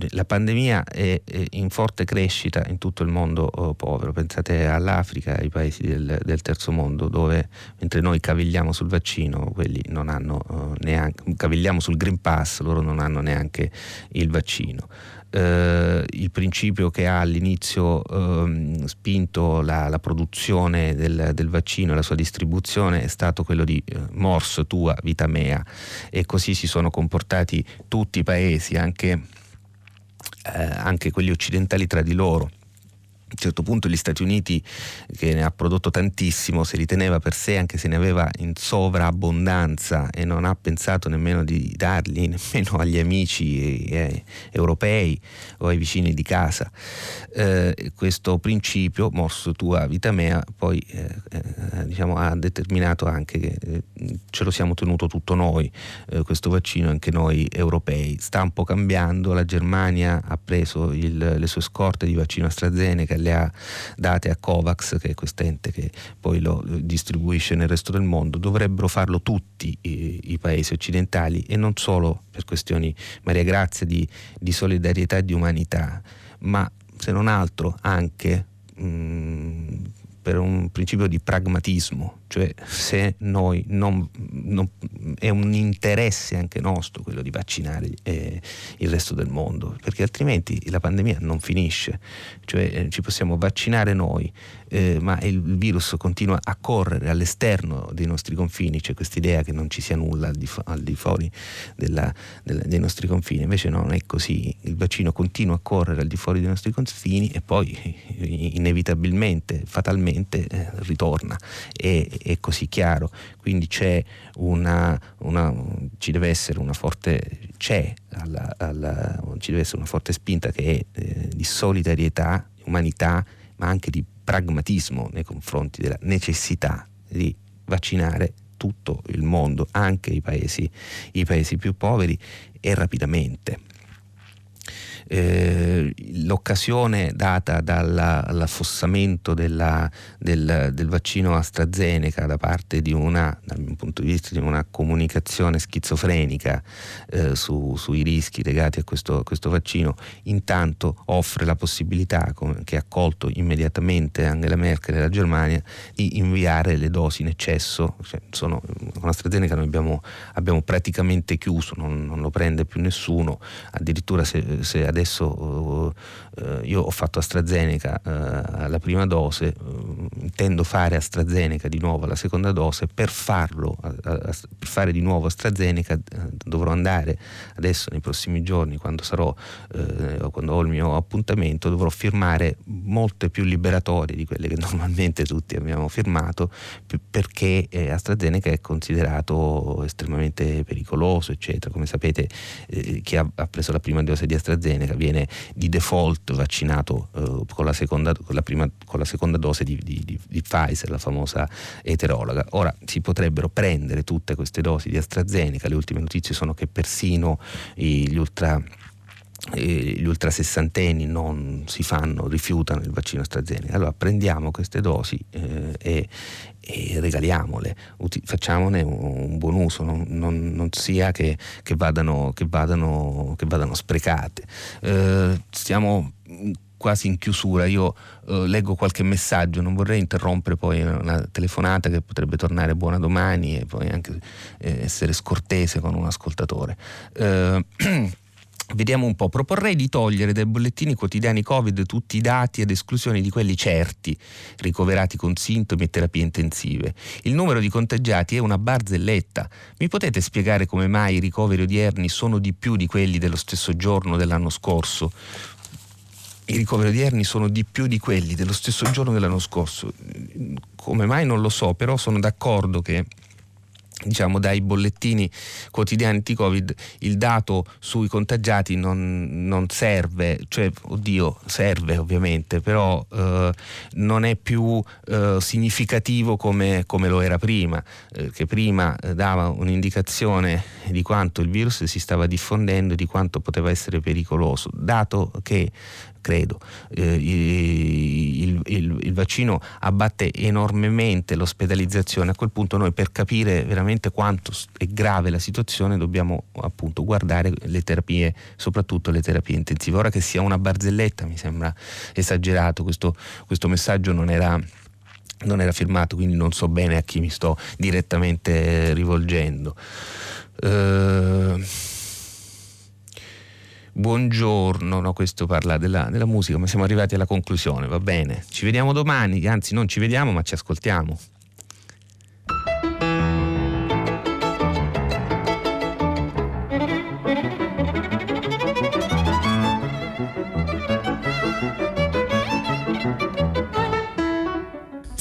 la pandemia è, in forte crescita in tutto il mondo oh, povero, pensate all'Africa, ai paesi del, del, terzo mondo dove mentre noi cavigliamo sul vaccino, quelli non hanno oh, neanche, cavigliamo sul Green Pass, loro non hanno neanche il vaccino. Uh, il principio che ha all'inizio uh, spinto la, la produzione del, del, vaccino e la sua distribuzione è stato quello di uh, mors tua vita mea e così si sono comportati tutti i paesi anche eh, anche quelli occidentali tra di loro a un certo punto gli Stati Uniti, che ne ha prodotto tantissimo, se li teneva per sé anche se ne aveva in sovrabbondanza e non ha pensato nemmeno di darli nemmeno agli amici eh, europei o ai vicini di casa. Eh, questo principio, morso tua vita mea, poi eh, eh diciamo, ha determinato anche che eh, ce lo siamo tenuto tutto noi, eh, questo vaccino, anche noi europei. Sta un po' cambiando, la Germania ha preso il, le sue scorte di vaccino AstraZeneca le ha date a Covax, che è quest'ente che poi lo distribuisce nel resto del mondo, dovrebbero farlo tutti i, i paesi occidentali e non solo per questioni, Maria Grazia, di, di solidarietà e di umanità, ma se non altro anche mh, mm, per un principio di pragmatismo, cioè se noi non, non, è un interesse anche nostro quello di vaccinare eh, il resto del mondo, perché altrimenti la pandemia non finisce, cioè eh, ci possiamo vaccinare noi, eh, ma il virus continua a correre all'esterno dei nostri confini, c'è questa idea che non ci sia nulla al di, fu- al di fuori della, della, dei nostri confini, invece no, non è così, il vaccino continua a correre al di fuori dei nostri confini e poi inevitabilmente, fatalmente eh, ritorna. E, è così chiaro, quindi c'è una, una, ci deve essere una forte, c'è alla, alla, ci deve essere una forte spinta che è eh, di solidarietà, umanità, ma anche di pragmatismo nei confronti della necessità di vaccinare tutto il mondo, anche i paesi, i paesi più poveri e rapidamente eh, l'occasione data dall'affossamento della, del, del, vaccino AstraZeneca da parte di una, dal mio punto di vista, di una comunicazione schizofrenica eh, su, sui rischi legati a questo, a questo, vaccino, intanto offre la possibilità, che ha accolto immediatamente Angela Merkel e la Germania, di inviare le dosi in eccesso. Cioè, sono, con AstraZeneca noi abbiamo, abbiamo praticamente chiuso, non, non, lo prende più nessuno, addirittura se, se adesso eh, io ho fatto AstraZeneca eh, la prima dose, eh, intendo fare AstraZeneca di nuovo la seconda dose, per farlo, per fare di nuovo AstraZeneca eh, dovrò andare adesso nei prossimi giorni quando sarò, eh, quando ho il mio appuntamento, dovrò firmare molte più liberatorie di quelle che normalmente tutti abbiamo firmato perché eh, AstraZeneca è considerato estremamente pericoloso, eccetera. Come sapete chi ha preso la prima dose di AstraZeneca viene di default vaccinato eh, con, la seconda, con, la prima, con, la seconda, dose di, di, di, di, Pfizer, la famosa eterologa. Ora si potrebbero prendere tutte queste dosi di AstraZeneca, le ultime notizie sono che persino gli ultra gli ultrasessantenni non si fanno, rifiutano il vaccino AstraZeneca. Allora prendiamo queste dosi eh, e, e, regaliamole, uti- facciamone un, buon uso, non, non, non sia che, che, vadano, che, vadano, che, vadano, sprecate. Eh, stiamo quasi in chiusura, io eh, leggo qualche messaggio, non vorrei interrompere poi una telefonata che potrebbe tornare buona domani e poi anche eh, essere scortese con un ascoltatore. Vediamo un po', proporrei di togliere dai bollettini quotidiani Covid tutti i dati ad esclusione di quelli certi, ricoverati con sintomi e terapie intensive. Il numero di contagiati è una barzelletta. Mi potete spiegare come mai i ricoveri odierni sono di più di quelli dello stesso giorno dell'anno scorso? I ricoveri odierni sono di più di quelli dello stesso giorno dell'anno scorso. Come mai non lo so, però sono d'accordo che diciamo dai bollettini quotidiani anti-Covid il dato sui contagiati non, non serve, cioè oddio serve ovviamente, però eh, non è più eh, significativo come, come, lo era prima, eh, che prima eh, dava un'indicazione di quanto il virus si stava diffondendo e di quanto poteva essere pericoloso, dato che credo. Eh, il, il, il, vaccino abbatte enormemente l'ospedalizzazione. A quel punto noi per capire veramente quanto è grave la situazione dobbiamo appunto guardare le terapie, soprattutto le terapie intensive. Ora che sia una barzelletta mi sembra esagerato, questo, questo messaggio non era non era firmato, quindi non so bene a chi mi sto direttamente rivolgendo. Uh, Buongiorno, no, questo parla della, della, musica, ma siamo arrivati alla conclusione, va bene. Ci vediamo domani, anzi non ci vediamo ma ci ascoltiamo.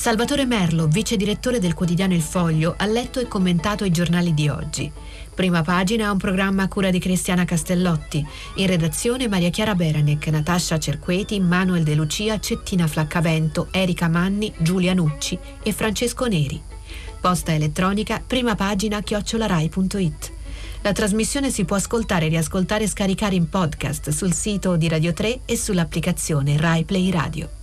Salvatore Merlo, vice direttore del quotidiano Il Foglio, ha letto e commentato i giornali di oggi. Prima pagina un programma a cura di Cristiana Castellotti. In redazione Maria Chiara Beranec, Natascia Cerqueti, Manuel De Lucia, Cettina Flaccavento, Erika Manni, Giulia Nucci e Francesco Neri. Posta elettronica prima pagina chiocciolarai.it. La trasmissione si può ascoltare, riascoltare e scaricare in podcast sul sito di Radio 3 e sull'applicazione Rai Play Radio.